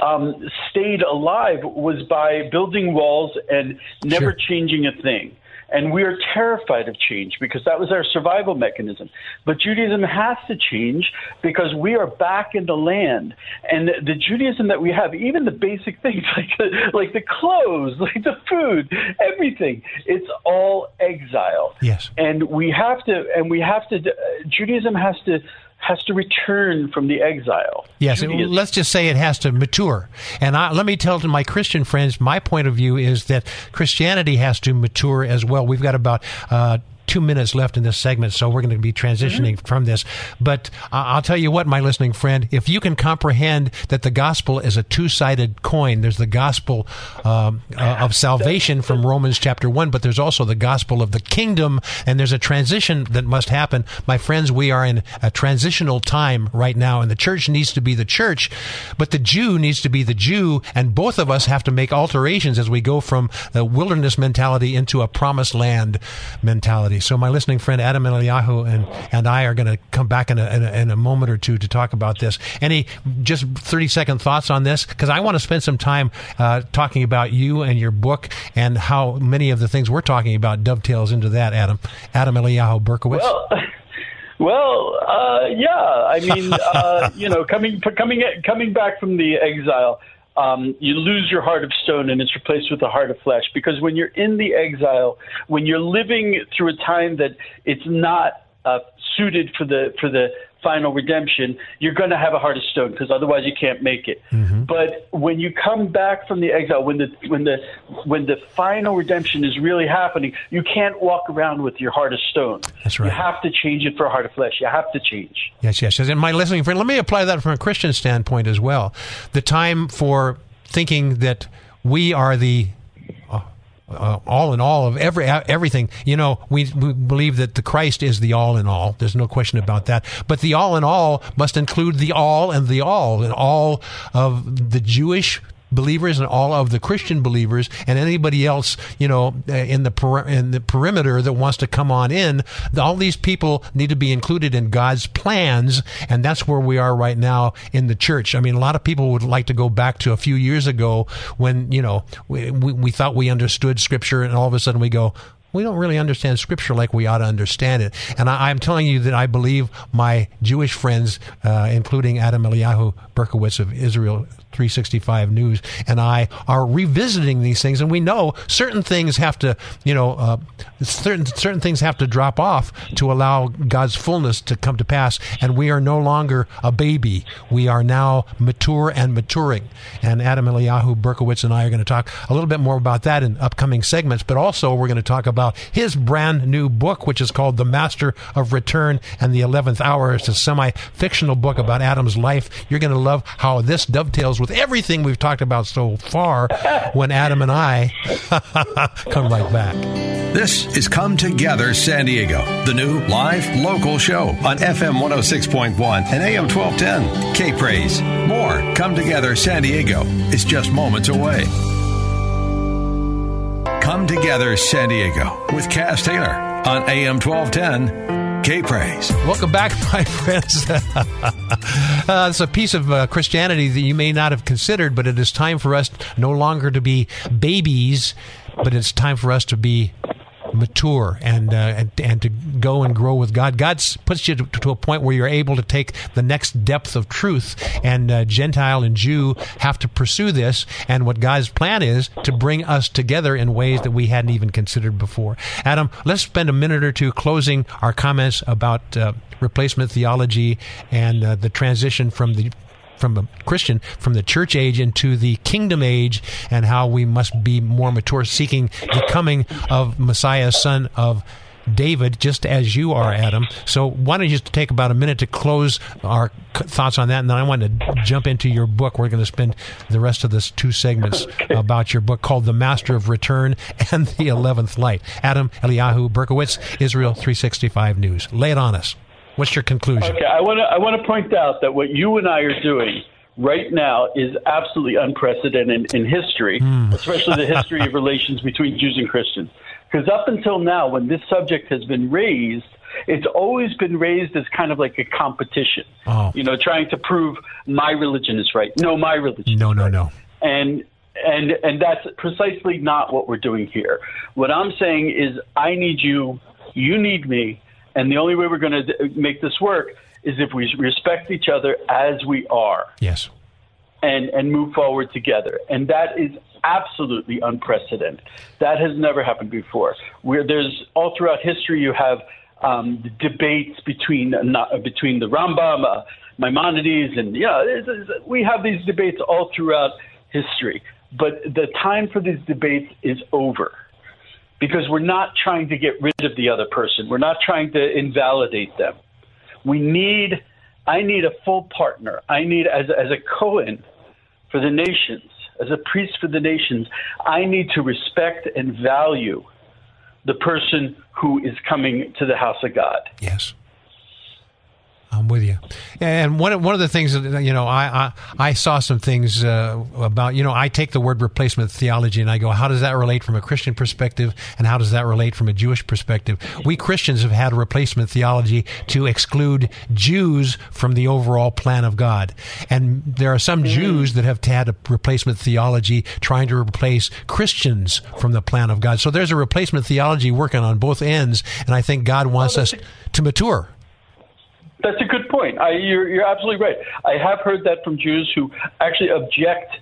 [SPEAKER 3] um, stayed alive was by building walls and never
[SPEAKER 2] sure.
[SPEAKER 3] changing a thing. And we are terrified of change because that was our survival mechanism. But Judaism has to change because we are back in the land. And the, Judaism that we have, even the basic things like the, like the clothes, like the food, everything, it's all exile.
[SPEAKER 2] Yes.
[SPEAKER 3] And we have to, and we have to, uh, Judaism has to has to return from the exile.
[SPEAKER 2] Yes, let's just say it has to mature. And I, let me tell to my Christian friends, my point of view is that Christianity has to mature as well. We've got about uh, two minutes left in this segment, so we're going to be transitioning mm-hmm. from this. But uh, I'll tell you what, my listening friend, if you can comprehend that the gospel is a two sided coin, there's the gospel um, uh, of salvation from Romans chapter 1, but there's also the gospel of the kingdom, and there's a transition that must happen. My friends, we are in a transitional time right now, and the church needs to be the church, but the Jew needs to be the Jew, and both of us have to make alterations as we go from the wilderness mentality into a promised land mentality. So my listening friend Adam Eliyahu and, and I are going to come back in a, in a, in, a, moment or two to talk about this. Any just 30 second thoughts on this? Because I want to spend some time uh, talking about you and your book and how many of the things we're talking about dovetails into that, Adam. Adam Eliyahu Berkowitz.
[SPEAKER 3] Well, well, uh, yeah. I mean, uh, you know, coming coming coming back from the exile, um, you lose your heart of stone and it's replaced with a heart of flesh. Because when you're in the exile, when you're living through a time that it's not uh, suited for the for the final redemption, you're going to have a heart of stone because otherwise you can't make it. Mm-hmm. But when you come back from the exile, when the when the when the final redemption is really happening, you can't walk around with your heart of stone.
[SPEAKER 2] That's right.
[SPEAKER 3] You have to change it for a heart of flesh. You have to change.
[SPEAKER 2] Yes, yes, yes. And my listening friend, let me apply that from a Christian standpoint as well. The time for thinking that we are the uh, all in all of every everything. You know, we, we believe that the Christ is the all in all. There's no question about that. But the all in all must include the all and the all and all of the Jewish believers and all of the Christian believers and anybody else, you know, uh, in the per- in the perimeter that wants to come on in. All these people need to be included in God's plans, and that's where we are right now in the church. I mean, a lot of people would like to go back to a few years ago when you know we, we, we thought we understood Scripture, and all of a sudden we go, we don't really understand Scripture like we ought to understand it. And I, am telling you that I believe my Jewish friends, uh, including Adam Eliyahu Berkowitz of Israel 365 News and I are revisiting these things, and we know certain things have to, you know, uh, certain certain things have to drop off to allow God's fullness to come to pass, and we are no longer a baby. We are now mature and maturing. And Adam Eliyahu Berkowitz and I are going to talk a little bit more about that in upcoming segments, but also we're going to talk about his brand new book, which is called The Master of Return and the Eleventh Hour. It's a semi fictional book about Adam's life. You're going to love how this dovetails with with everything we've talked about so far when Adam and I come right back.
[SPEAKER 1] This is Come Together San Diego, the new live local show on FM 106.1 and AM 1210. K Praise. More Come Together San Diego is just moments away. Come Together San Diego with Kaz Taylor on AM 1210. K Praise.
[SPEAKER 2] Welcome back, my friends. uh, it's a piece of uh, Christianity that you may not have considered, but it is time for us no longer to be babies, but it's time for us to be mature and, uh, and and to go and grow with God. God puts you to, to, a point where you're able to take the next depth of truth. And uh, Gentile and Jew have to pursue this. And what God's plan is to bring us together in ways that we hadn't even considered before. Adam, let's spend a minute or two closing our comments about uh, replacement theology and uh, the transition from the from a Christian from the church age into the kingdom age and how we must be more mature, seeking the coming of Messiah, son of David, just as you are, Adam. So why don't you just take about a minute to close our thoughts on that, and then I want to jump into your book. We're going to spend the rest of this two segments okay. about your book called "The Master of Return" and "The Eleventh Light." Adam Eliyahu Berkowitz, Israel 365 News. Lay it on us. What's your conclusion?
[SPEAKER 3] Okay, I want to I want to point out that what you and I are doing right now is absolutely unprecedented in, in history, mm. especially the history of relations between Jews and Christians. Because up until now, when this subject has been raised, it's always been raised as kind of like a competition. Oh. You know, trying to prove my religion is right. No, my religion.
[SPEAKER 2] No, no,
[SPEAKER 3] right.
[SPEAKER 2] no.
[SPEAKER 3] And and and that's precisely not what we're doing here. What I'm saying is, I need you, you need me, and the only way we're going to make this work is if we respect each other as we are.
[SPEAKER 2] Yes.
[SPEAKER 3] And, and move forward together. And that is absolutely unprecedented. That has never happened before. Where there's all throughout history, you have um, debates between uh, between the Rambam, uh, Maimonides, and yeah, we have these debates all throughout history. But the time for these debates is over because we're not trying to get rid of the other person. We're not trying to invalidate them. We need, I need a full partner. I need, as, as a Cohen for the nations, as a priest for the nations, I need to respect and value the person who is coming to the house of God.
[SPEAKER 2] Yes. I'm with you. And one one of the things that you know, I I, I saw some things uh, about you know, I take the word replacement theology and I go, how does that relate from a Christian perspective, and how does that relate from a Jewish perspective? We Christians have had replacement theology to exclude Jews from the overall plan of God, and there are some mm. Jews that have had a replacement theology trying to replace Christians from the plan of God. So there's a replacement theology working on both ends, and I think God wants us to mature.
[SPEAKER 3] That's a good point. I, you're, you're absolutely right. I have heard that from Jews who actually object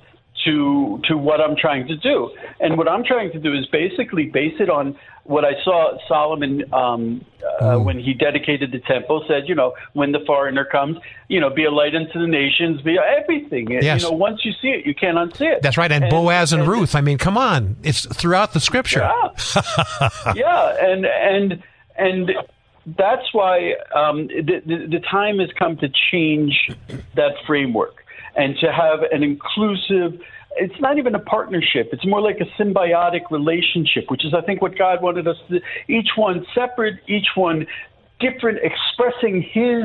[SPEAKER 3] to to what I'm trying to do. And what I'm trying to do is basically base it on what I saw Solomon um, uh, mm. when he dedicated the temple. Said, you know, when the foreigner comes, you know, be a light unto the nations, be everything. Yes. You know, once you see it, you can't unsee it.
[SPEAKER 2] That's right. And, and Boaz and, and, Ruth. I mean, come on, it's throughout the scripture.
[SPEAKER 3] Yeah, yeah, and and and that's why um, the, the, the time has come to change that framework and to have an inclusive it's not even a partnership. It's more like a symbiotic relationship, which is, I think, what God wanted us to. Each one separate, each one different, expressing His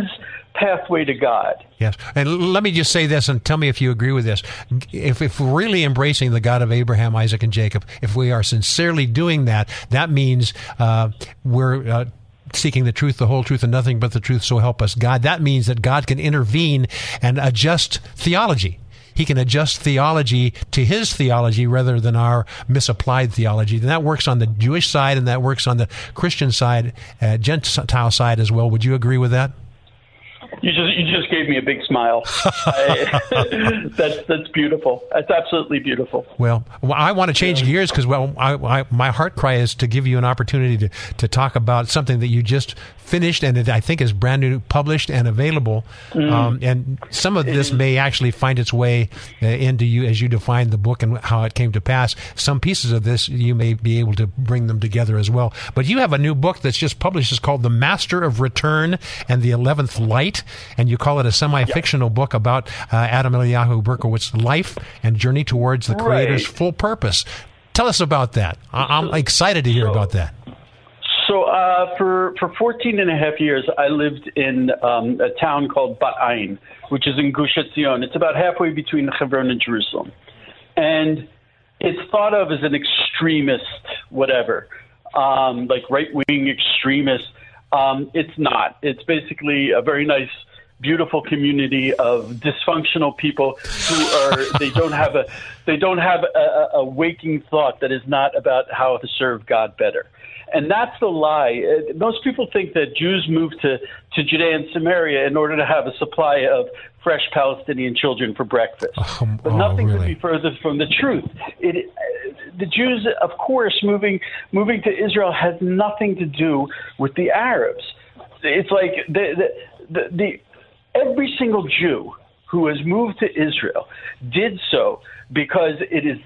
[SPEAKER 3] pathway to God.
[SPEAKER 2] Yes, and let me just say this, and tell me if you agree with this. If if we're really embracing the God of Abraham, Isaac, and Jacob, if we are sincerely doing that, that means uh, we're. Uh, seeking the truth, the whole truth, and nothing but the truth, so help us God. That means that God can intervene and adjust theology. He can adjust theology to his theology rather than our misapplied theology. And that works on the Jewish side and that works on the Christian side, uh, Gentile side as well. Would you agree with that?
[SPEAKER 3] You just you just gave me a big smile. I, that's that's beautiful. That's absolutely beautiful.
[SPEAKER 2] Well, I want to change yeah. gears because well, I, I, my heart cry is to give you an opportunity to to talk about something that you just finished and it, I think is brand new, published and available. Mm. Um, and some of this may actually find its way uh, into you as you define the book and how it came to pass. Some pieces of this you may be able to bring them together as well. But you have a new book that's just published. It's called The Master of Return and the Eleventh Light. And you call it a semi-fictional yeah. book about uh, Adam Eliyahu Berkowitz's life and journey towards the Creator's right. full purpose. Tell us about that. I- am excited to hear
[SPEAKER 3] so,
[SPEAKER 2] about that.
[SPEAKER 3] So uh, for for 14 and a half years, I lived in um, a town called Bat Ayin, which is in Gush Etzion. It's about halfway between Hebron and Jerusalem, and it's thought of as an extremist, whatever, um, like right wing extremist. Um, it's not. It's basically a very nice beautiful community of dysfunctional people who are they don't have a they don't have a, a waking thought that is not about how to serve God better. And that's the lie. Uh, most people think that Jews moved to, to Judea and Samaria in order to have a supply of fresh Palestinian children for breakfast. Oh, but nothing
[SPEAKER 2] oh, really?
[SPEAKER 3] could be further from the truth. It, the Jews, of course, moving moving to Israel has nothing to do with the Arabs. It's like the the, the, the every single Jew who has moved to Israel did so because it is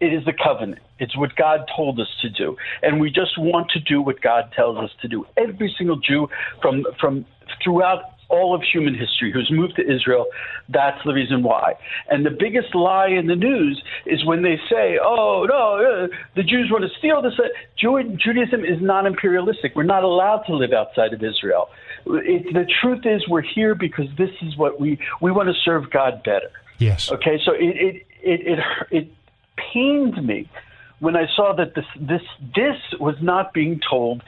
[SPEAKER 3] it is the covenant. It's what God told us to do, and we just want to do what God tells us to do. Every single Jew from from throughout all of human history who's moved to Israel, that's the reason why. And the biggest lie in the news is when they say, "Oh no, uh, the Jews want to steal this." Judaism is not imperialistic. We're not allowed to live outside of Israel. It, the truth is, we're here because this is what we we want to serve God better.
[SPEAKER 2] Yes.
[SPEAKER 3] Okay. So it it it it, it pained me when I saw that this this this was not being told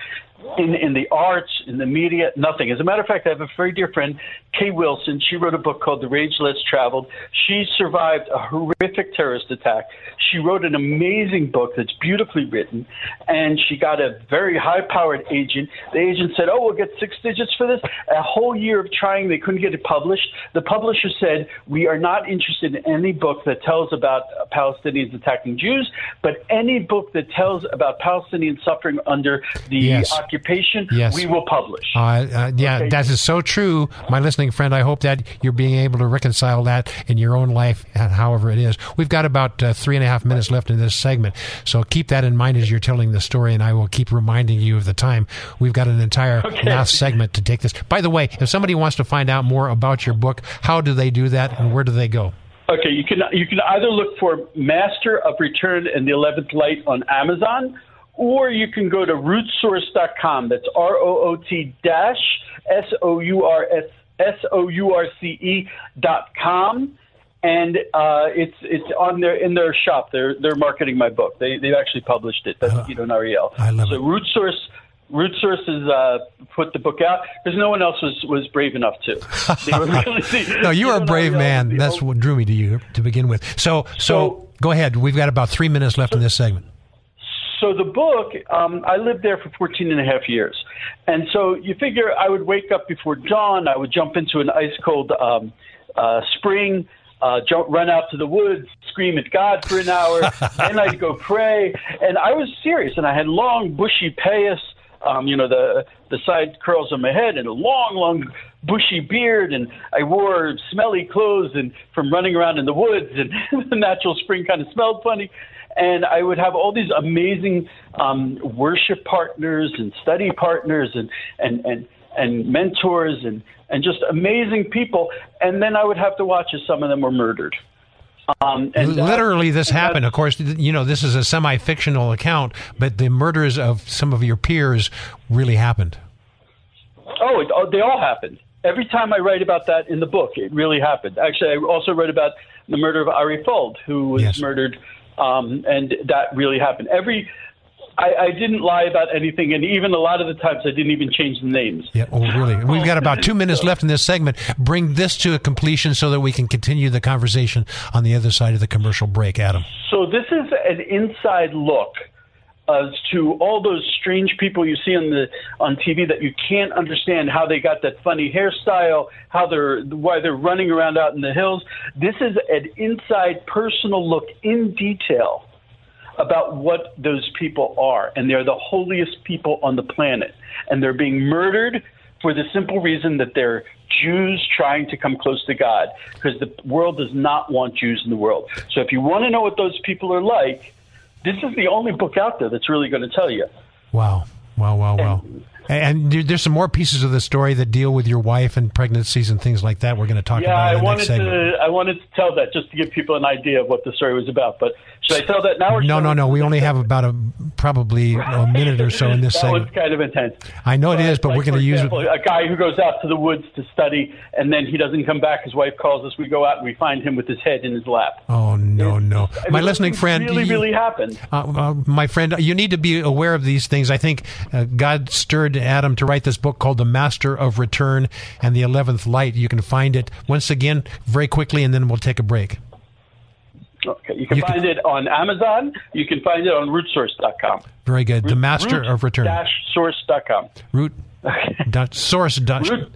[SPEAKER 3] in in the arts, in the media, nothing. As a matter of fact, I have a very dear friend, Kay Wilson. She wrote a book called The Rage Less Traveled. She survived a horrific terrorist attack. She wrote an amazing book that's beautifully written, and she got a very high-powered agent. The agent said, "Oh, we'll get six digits for this." A whole year of trying, they couldn't get it published. The publisher said, "We are not interested in any book that tells about Palestinians attacking Jews, but any book that tells about Palestinians suffering under the
[SPEAKER 2] yes
[SPEAKER 3] occupation,
[SPEAKER 2] yes.
[SPEAKER 3] we will publish.
[SPEAKER 2] Uh, uh, yeah, okay. that is so true, my listening friend. I hope that you're being able to reconcile that in your own life, however it is. We've got about uh, three and a half minutes left in this segment, so keep that in mind as you're telling the story, and I will keep reminding you of the time. We've got an entire okay. last segment to take this. By the way, if somebody wants to find out more about your book, how do they do that, and where do they go?
[SPEAKER 3] Okay, you can you can either look for Master of Return and the Eleventh Light on Amazon, or you can go to rootsource.com. That's R O O T dash S O U R S S O U R C E dot com. And uh, it's it's on their in their shop. They're they're marketing my book. They they've actually published it. That's uh, Gidon Ariel.
[SPEAKER 2] I love
[SPEAKER 3] so
[SPEAKER 2] it.
[SPEAKER 3] Root Source Root Source has uh, put the book out because no one else was, was brave enough to.
[SPEAKER 2] Really, no, you are a brave man. That's what drew me to you to begin with. So, so, so go ahead. We've got about three minutes left so, in this segment
[SPEAKER 3] so the book, um, I lived there for 14 and a half years. And so you figure I would wake up before dawn, I would jump into an ice cold um, uh, spring, uh, jump, run out to the woods, scream at God for an hour, then I'd go pray. And I was serious, and I had long, bushy payas. Um, you know the the side curls on my head and a long, long bushy beard, and I wore smelly clothes and from running around in the woods, and the natural spring kind of smelled funny and I would have all these amazing um, worship partners and study partners and and and and mentors and and just amazing people. And then I would have to watch as some of them were murdered.
[SPEAKER 2] Um, and Literally, this happened. Of course, you know this is a semi-fictional account, but the murders of some of your peers really happened.
[SPEAKER 3] Oh, it, oh, they all happened. Every time I write about that in the book, it really happened. Actually, I also wrote about the murder of Ari Fuld, who was
[SPEAKER 2] yes.
[SPEAKER 3] murdered um, and that really happened. Every I, I, didn't lie about anything, and even a lot of the times I didn't even change the names.
[SPEAKER 2] Yeah, oh, really? We've got about two minutes left in this segment. Bring this to a completion so that we can continue the conversation on the other side of the commercial break, Adam.
[SPEAKER 3] So, this is an inside look as to all those strange people you see on the on TV that you can't understand how they got that funny hairstyle, how they're why they're running around out in the hills. This is an inside personal look in detail about what those people are, and they're the holiest people on the planet, and they're being murdered for the simple reason that they're Jews trying to come close to God, because the world does not want Jews in the world. So if you want to know what those people are like this is the only book out there that's really going to tell you.
[SPEAKER 2] Wow. Wow, wow, wow.
[SPEAKER 3] And
[SPEAKER 2] And there's some more pieces of the story that deal with your wife and pregnancies and things like that. We're going to talk
[SPEAKER 3] yeah,
[SPEAKER 2] about.
[SPEAKER 3] Yeah,
[SPEAKER 2] I
[SPEAKER 3] wanted to. I wanted to tell that just to give people an idea of what the story was about. But should I tell that now? Or
[SPEAKER 2] no, no, no. We only have about a probably a minute or so in this
[SPEAKER 3] that
[SPEAKER 2] segment.
[SPEAKER 3] was kind of intense.
[SPEAKER 2] I know
[SPEAKER 3] but,
[SPEAKER 2] it is, but
[SPEAKER 3] like,
[SPEAKER 2] we're going to use
[SPEAKER 3] example,
[SPEAKER 2] it.
[SPEAKER 3] A guy who goes out to the woods to study, and then he doesn't come back. His wife calls us. We go out and we find him with his head in his lap.
[SPEAKER 2] Oh no, no!
[SPEAKER 3] I
[SPEAKER 2] My
[SPEAKER 3] mean,
[SPEAKER 2] listening friend,
[SPEAKER 3] really,
[SPEAKER 2] you-
[SPEAKER 3] really happened.
[SPEAKER 2] Uh, uh, my friend, you need to be aware of these things. I think uh, God stirred Adam to write this book called The Master of Return and the Eleventh Light. You can find it once again very quickly, and then we'll take a break.
[SPEAKER 3] Okay, you can
[SPEAKER 2] You can-
[SPEAKER 3] find it on Amazon. You can find it on rootsource.com.
[SPEAKER 2] Very good. The Master of Return.
[SPEAKER 3] Dash source.com.
[SPEAKER 2] Root dot source dot.
[SPEAKER 3] Root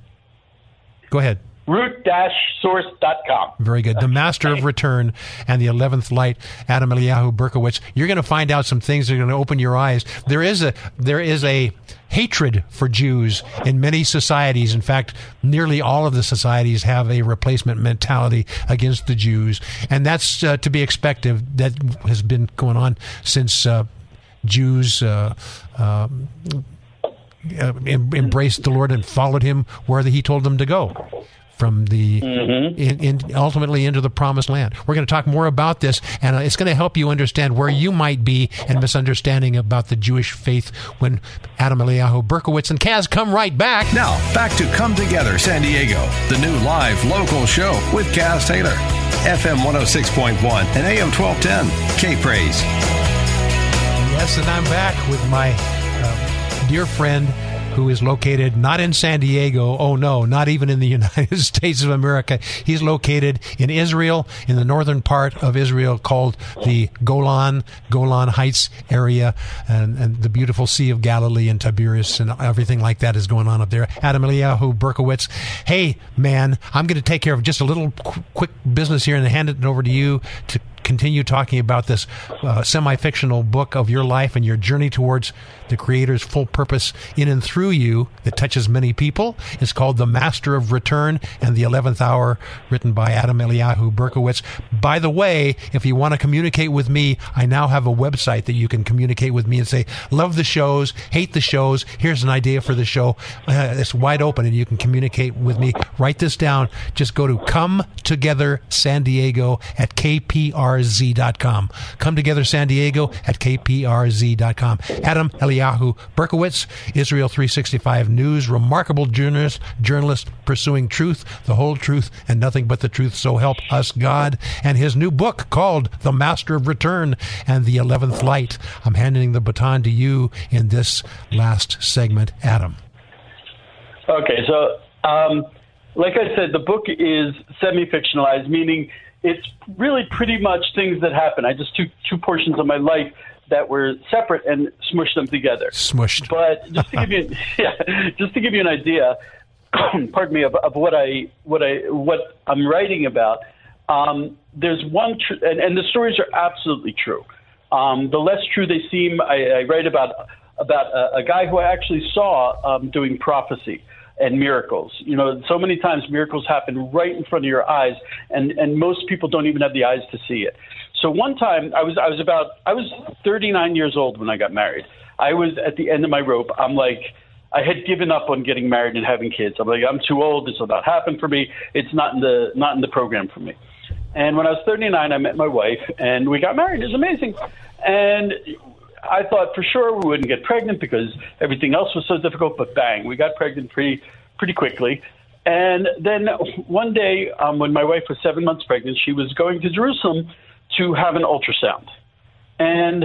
[SPEAKER 2] Go ahead.
[SPEAKER 3] root-source.com.
[SPEAKER 2] Very good. The Master of Return and the Eleventh Light, Adam Eliyahu Berkowitz. You're going to find out some things that are going to open your eyes. There is a there is a hatred for Jews in many societies. In fact, nearly all of the societies have a replacement mentality against the Jews, and that's uh, to be expected. That has been going on since uh, Jews. Uh, um, uh, embraced the Lord and followed Him where He told them to go. From the in, in ultimately into the promised land. We're going to talk more about this, and uh, it's going to help you understand where you might be and misunderstanding about the Jewish faith when Adam Eliyahu Berkowitz and Kaz come right back.
[SPEAKER 1] Now, back to Come Together San Diego, the new live local show with Kaz Taylor. FM 106.1 and AM 1210. K Praise.
[SPEAKER 2] Yes, and I'm back with my uh, dear friend who is located not in San Diego. Oh no, not even in the United States of America. He's located in Israel, in the northern part of Israel called the Golan, Golan Heights area, and, and the beautiful Sea of Galilee and Tiberias and everything like that is going on up there. Adam Eliyahu Berkowitz. Hey, man, I'm going to take care of just a little qu- quick business here and hand it over to you to continue talking about this uh, semi-fictional book of your life and your journey towards the creator's full purpose in and through you that touches many people. It's called the master of return and the 11th hour written by adam eliyahu berkowitz. By the way if you want to communicate with me i now have a website that you can communicate with me and say love the shows hate the shows here's an idea for the show. Uh, it's wide open and you can communicate with me. Write this down. Just go to come together san diego at kprz.com come together san diego at kprz.com adam eliyahu berkowitz israel 365 news. Remarkable journalist journalist pursuing truth the whole truth and nothing but the truth. So help us god. And his new book called the master of return and the 11th light. I'm handing the baton to you in this last segment adam.
[SPEAKER 3] Okay, so um, like I said, the book is semi-fictionalized, meaning it's really pretty much things that happen. I just took two portions of my life that were separate and smushed them together.
[SPEAKER 2] smushed
[SPEAKER 3] But just to give you, yeah, just to give you an idea, pardon me, of, of what I what I what I'm writing about. Um, there's one, tr- and, and the stories are absolutely true. Um, the less true they seem, I, I write about about a, a guy who I actually saw um, doing prophecy and miracles. You know, so many times miracles happen right in front of your eyes, and and most people don't even have the eyes to see it. So one time, I was I was about I was 39 years old when I got married. I was at the end of my rope. I'm like. I had given up on getting married and having kids. I'm like, I'm too old. This will not happen for me. It's not in the not in the program for me. And when I was 39, I met my wife, and we got married. It was amazing. And I thought for sure we wouldn't get pregnant because everything else was so difficult. But bang, we got pregnant pretty pretty quickly. And then one day, um, when my wife was seven months pregnant, she was going to Jerusalem to have an ultrasound, and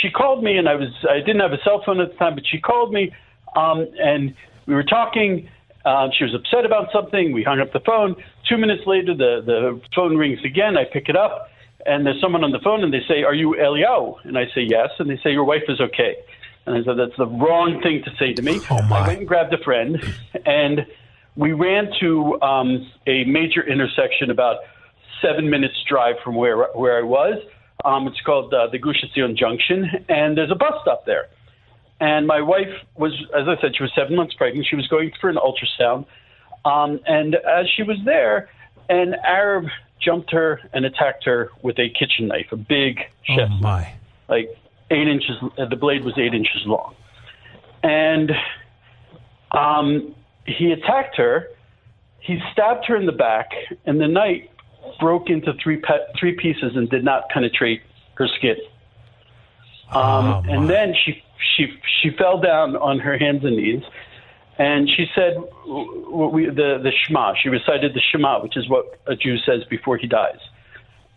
[SPEAKER 3] she called me, and I was I didn't have a cell phone at the time, but she called me, um, and we were talking. Um, she was upset about something. We hung up the phone. Two minutes later, the the phone rings again. I pick it up, and there's someone on the phone, and they say, "Are you Eliyahu?" And I say, "Yes." And they say, "Your wife is okay." And I said, "That's the wrong thing to say to me."
[SPEAKER 2] Oh.
[SPEAKER 3] I went and grabbed a friend, and we ran to um, a major intersection about seven minutes drive from where where I was. Um, it's called uh, the Gush Etzion Junction, and there's a bus stop there. And my wife was, as I said, she was seven months pregnant. She was going for an ultrasound, um, and as she was there, an Arab jumped her and attacked her with a kitchen knife, a big
[SPEAKER 2] oh
[SPEAKER 3] chef
[SPEAKER 2] my
[SPEAKER 3] like eight inches. Uh, the blade was eight inches long, and um, he attacked her. He stabbed her in the back, and the knife broke into three pe- three pieces and did not penetrate her skin. Um,
[SPEAKER 2] Oh,
[SPEAKER 3] and then she she she fell down on her hands and knees, and she said we, the the Shema. She recited the Shema, which is what a Jew says before he dies.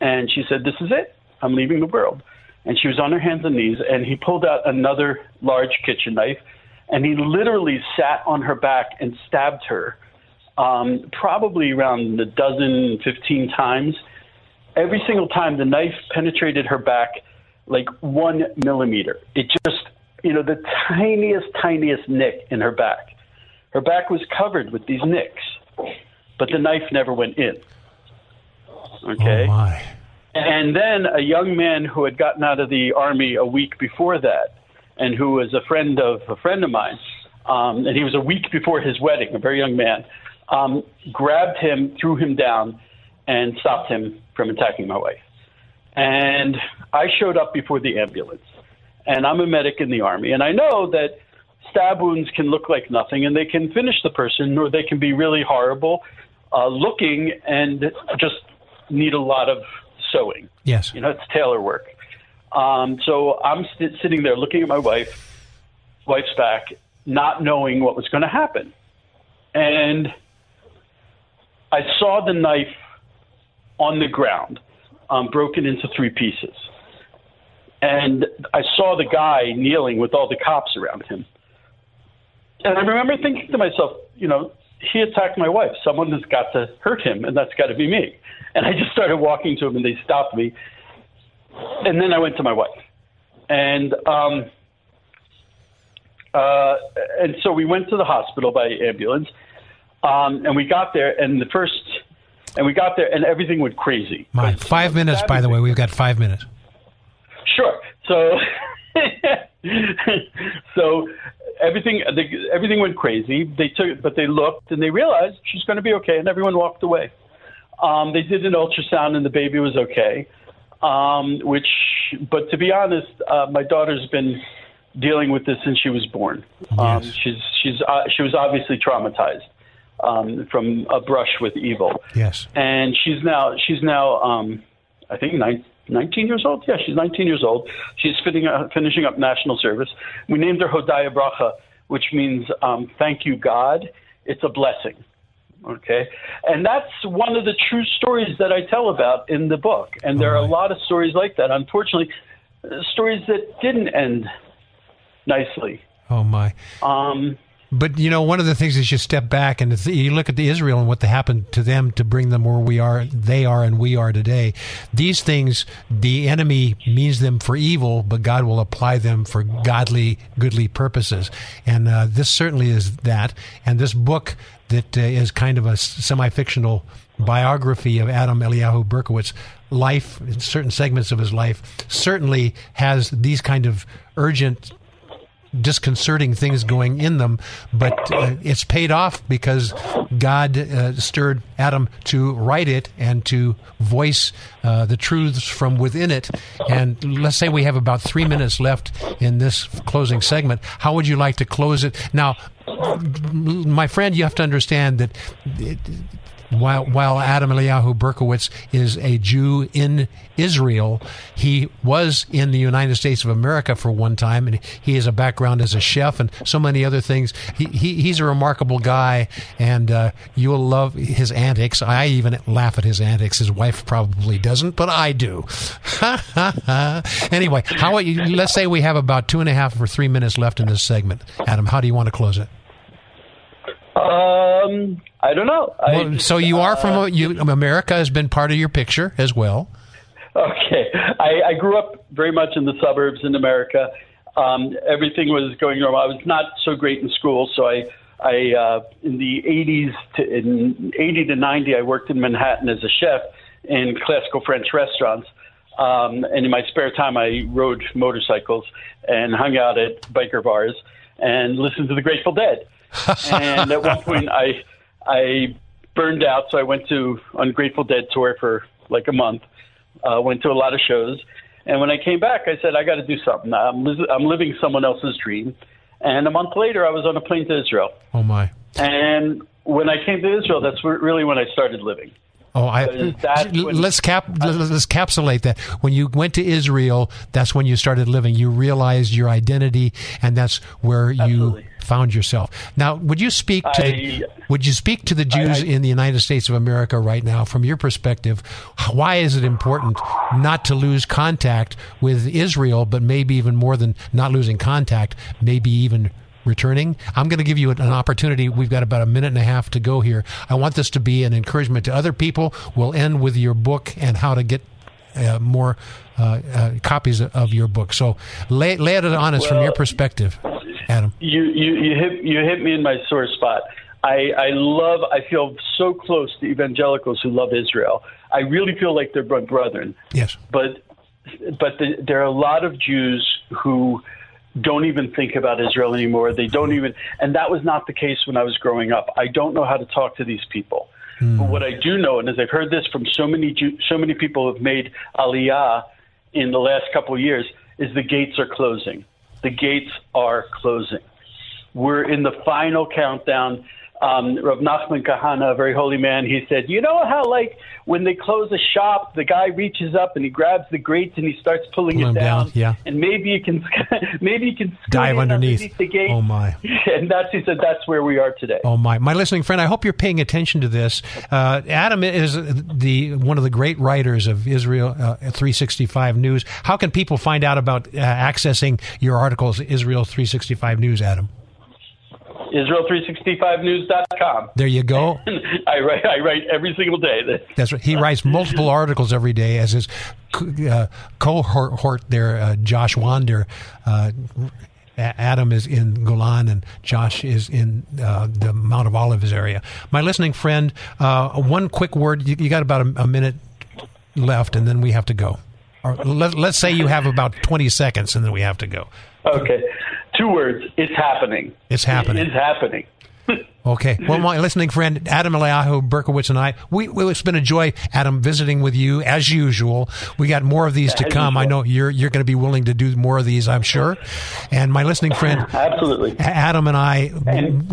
[SPEAKER 3] And she said, "This is it. I'm leaving the world." And she was on her hands and knees, and he pulled out another large kitchen knife, and he literally sat on her back and stabbed her, um, probably around a dozen, fifteen times. Every single time, the knife penetrated her back like one millimeter. It just, you know, the tiniest, tiniest nick in her back. Her back was covered with these nicks, but the knife never went in. Okay.
[SPEAKER 2] Oh my.
[SPEAKER 3] And then a young man who had gotten out of the army a week before that, and who was a friend of a friend of mine, um, and he was a week before his wedding, a very young man, um, grabbed him, threw him down, and stopped him from attacking my wife. And I showed up before the ambulance, and I'm a medic in the army, and I know that stab wounds can look like nothing, and they can finish the person, or they can be really horrible uh, looking and just need a lot of sewing.
[SPEAKER 2] Yes.
[SPEAKER 3] You know, it's tailor work. Um, so I'm st- sitting there looking at my wife, wife's back, not knowing what was going to happen. And I saw the knife on the ground, um, broken into three pieces. And I saw the guy kneeling with all the cops around him. And I remember thinking to myself, you know, he attacked my wife. Someone has got to hurt him, and that's got to be me. And I just started walking to him, and they stopped me. And then I went to my wife, and um, uh, and so we went to the hospital by ambulance, um, and we got there, and the first, and we got there, and everything went crazy.
[SPEAKER 2] My five minutes, by the way. We've got five minutes.
[SPEAKER 3] Sure. So, so everything the, everything went crazy. They took, but they looked and they realized she's going to be okay, and everyone walked away. Um, they did an ultrasound, and the baby was okay. Um, which, but to be honest, uh, my daughter's been dealing with this since she was born. Um,
[SPEAKER 2] Yes.
[SPEAKER 3] she's she's uh, she was obviously traumatized um, from a brush with evil
[SPEAKER 2] Yes.
[SPEAKER 3] and she's now she's now um, I think nine, 19 years old. Yeah, she's 19 years old. She's fitting, uh, finishing up national service. We named her Hodaya Bracha, which means um, thank you God. It's a blessing. Okay, and that's one of the true stories that I tell about in the book. And there are a lot of stories like that. Unfortunately, uh, stories that didn't end nicely.
[SPEAKER 2] Oh my.
[SPEAKER 3] Um,
[SPEAKER 2] But you know, one of the things is you step back and you look at the Israel and what happened to them to bring them where we are, they are, and we are today. These things, the enemy means them for evil, but God will apply them for godly, goodly purposes. And uh, this certainly is that. And this book that uh, is kind of a semi-fictional biography of Adam Eliyahu Berkowitz life, certain segments of his life, certainly has these kind of urgent disconcerting things going in them, but uh, it's paid off because God uh, stirred Adam to write it and to voice uh, the truths from within it. And let's say we have about three minutes left in this closing segment. How would you like to close it? Now, my friend, you have to understand that. It, while while Adam Eliyahu Berkowitz is a Jew in Israel, he was in the United States of America for one time, and he has a background as a chef and so many other things. He, he he's a remarkable guy, and uh, you'll love his antics. I even laugh at his antics. His wife probably doesn't, but I do. anyway, how let's say we have about two and a half or three minutes left in this segment. Adam, how do you want to close it?
[SPEAKER 3] Um, I don't know. I,
[SPEAKER 2] Well, so you are from you, America has been part of your picture as well.
[SPEAKER 3] Okay. I, I grew up very much in the suburbs in America. Um, everything was going normal. I was not so great in school, so I, I uh, in the 80s to in 80 to 90, I worked in Manhattan as a chef in classical French restaurants. Um, and in my spare time, I rode motorcycles and hung out at biker bars and listened to the Grateful Dead. And at one point, I I burned out, so I went to Ungrateful Dead tour for like a month. Uh, went to a lot of shows, and when I came back, I said I got to do something. I'm li- I'm living someone else's dream, And a month later, I was on a plane to Israel.
[SPEAKER 2] Oh my!
[SPEAKER 3] And when I came to Israel, that's really when I started living.
[SPEAKER 2] Oh, I, let's cap let's capsulate that. When you went to Israel, that's when you started living. You realized your identity, and that's where
[SPEAKER 3] Absolutely.
[SPEAKER 2] you found yourself. Now, would you speak to
[SPEAKER 3] I,
[SPEAKER 2] the, would you speak to the Jews
[SPEAKER 3] I, I,
[SPEAKER 2] in the United States of America right now, from your perspective? Why is it important not to lose contact with Israel, but maybe even more than not losing contact, maybe even returning. I'm going to give you an opportunity. We've got about a minute and a half to go here. I want this to be an encouragement to other people. We'll end with your book and how to get uh, more uh, uh, copies of your book. So lay, lay it on us well, from your perspective, Adam.
[SPEAKER 3] You, you, you, hit, you hit me in my sore spot. I, I love, I feel so close to evangelicals who love Israel. I really feel like they're my brethren.
[SPEAKER 2] Yes.
[SPEAKER 3] But, but the, there are a lot of Jews who don't even think about Israel anymore. They don't even, and that was not the case when I was growing up. I don't know how to talk to these people. Mm. But what I do know, and as I've heard this from so many so many people who have made Aliyah in the last couple of years, is the gates are closing. The gates are closing. We're in the final countdown um, Rav Nachman Kahana, a very holy man, he said, "You know how like when they close a shop, the guy reaches up and he grabs the grates and he starts pulling
[SPEAKER 2] Pull
[SPEAKER 3] it down,
[SPEAKER 2] down, yeah,
[SPEAKER 3] and maybe you can maybe you can
[SPEAKER 2] dive underneath.
[SPEAKER 3] underneath. the gate.
[SPEAKER 2] Oh my!
[SPEAKER 3] And that's he said that's where we are today.
[SPEAKER 2] Oh my! My listening friend, I hope you're paying attention to this. Uh, Adam is the one of the great writers of Israel uh, 365 News. How can people find out about uh, accessing your articles, Israel 365 News, Adam?
[SPEAKER 3] Israel365news.com.
[SPEAKER 2] There you go.
[SPEAKER 3] I write I write every single day.
[SPEAKER 2] That's right. He writes multiple articles every day as his uh, cohort there, uh, Josh Wander. Uh, Adam is in Golan and Josh is in uh, the Mount of Olives area. My listening friend, uh, one quick word. You, you got about a, a, minute left, and then we have to go. Or let, let's say you have about 20 seconds, and then we have to go.
[SPEAKER 3] Okay. Two words. It's happening.
[SPEAKER 2] It's happening.
[SPEAKER 3] It's happening.
[SPEAKER 2] Okay. Well, my listening friend Adam Eliyahu Berkowitz and I, we, it's been a joy, Adam, visiting with you as usual. We got more of these to
[SPEAKER 3] as
[SPEAKER 2] come.
[SPEAKER 3] Usual.
[SPEAKER 2] I know you're you're going to be willing to do more of these, I'm sure. And my listening friend,
[SPEAKER 3] absolutely,
[SPEAKER 2] Adam and I,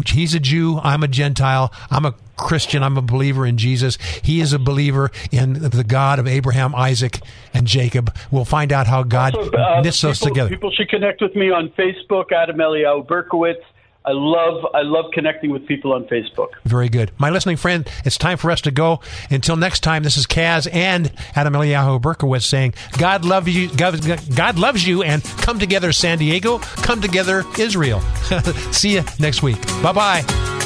[SPEAKER 2] he's a Jew, I'm a Gentile, I'm a Christian, I'm a believer in Jesus. He is a believer in the God of Abraham, Isaac, and Jacob. We'll find out how God
[SPEAKER 3] also, uh,
[SPEAKER 2] knits
[SPEAKER 3] people,
[SPEAKER 2] us together.
[SPEAKER 3] People should connect with me on Facebook, Adam Eliyahu Berkowitz. I love I love connecting with people on Facebook.
[SPEAKER 2] Very good. My listening friend, it's time for us to go. Until next time, this is Kaz and Adam Eliyahu Berkowitz saying, God love you God, God loves you and come together San Diego, come together Israel. See you next week. Bye bye.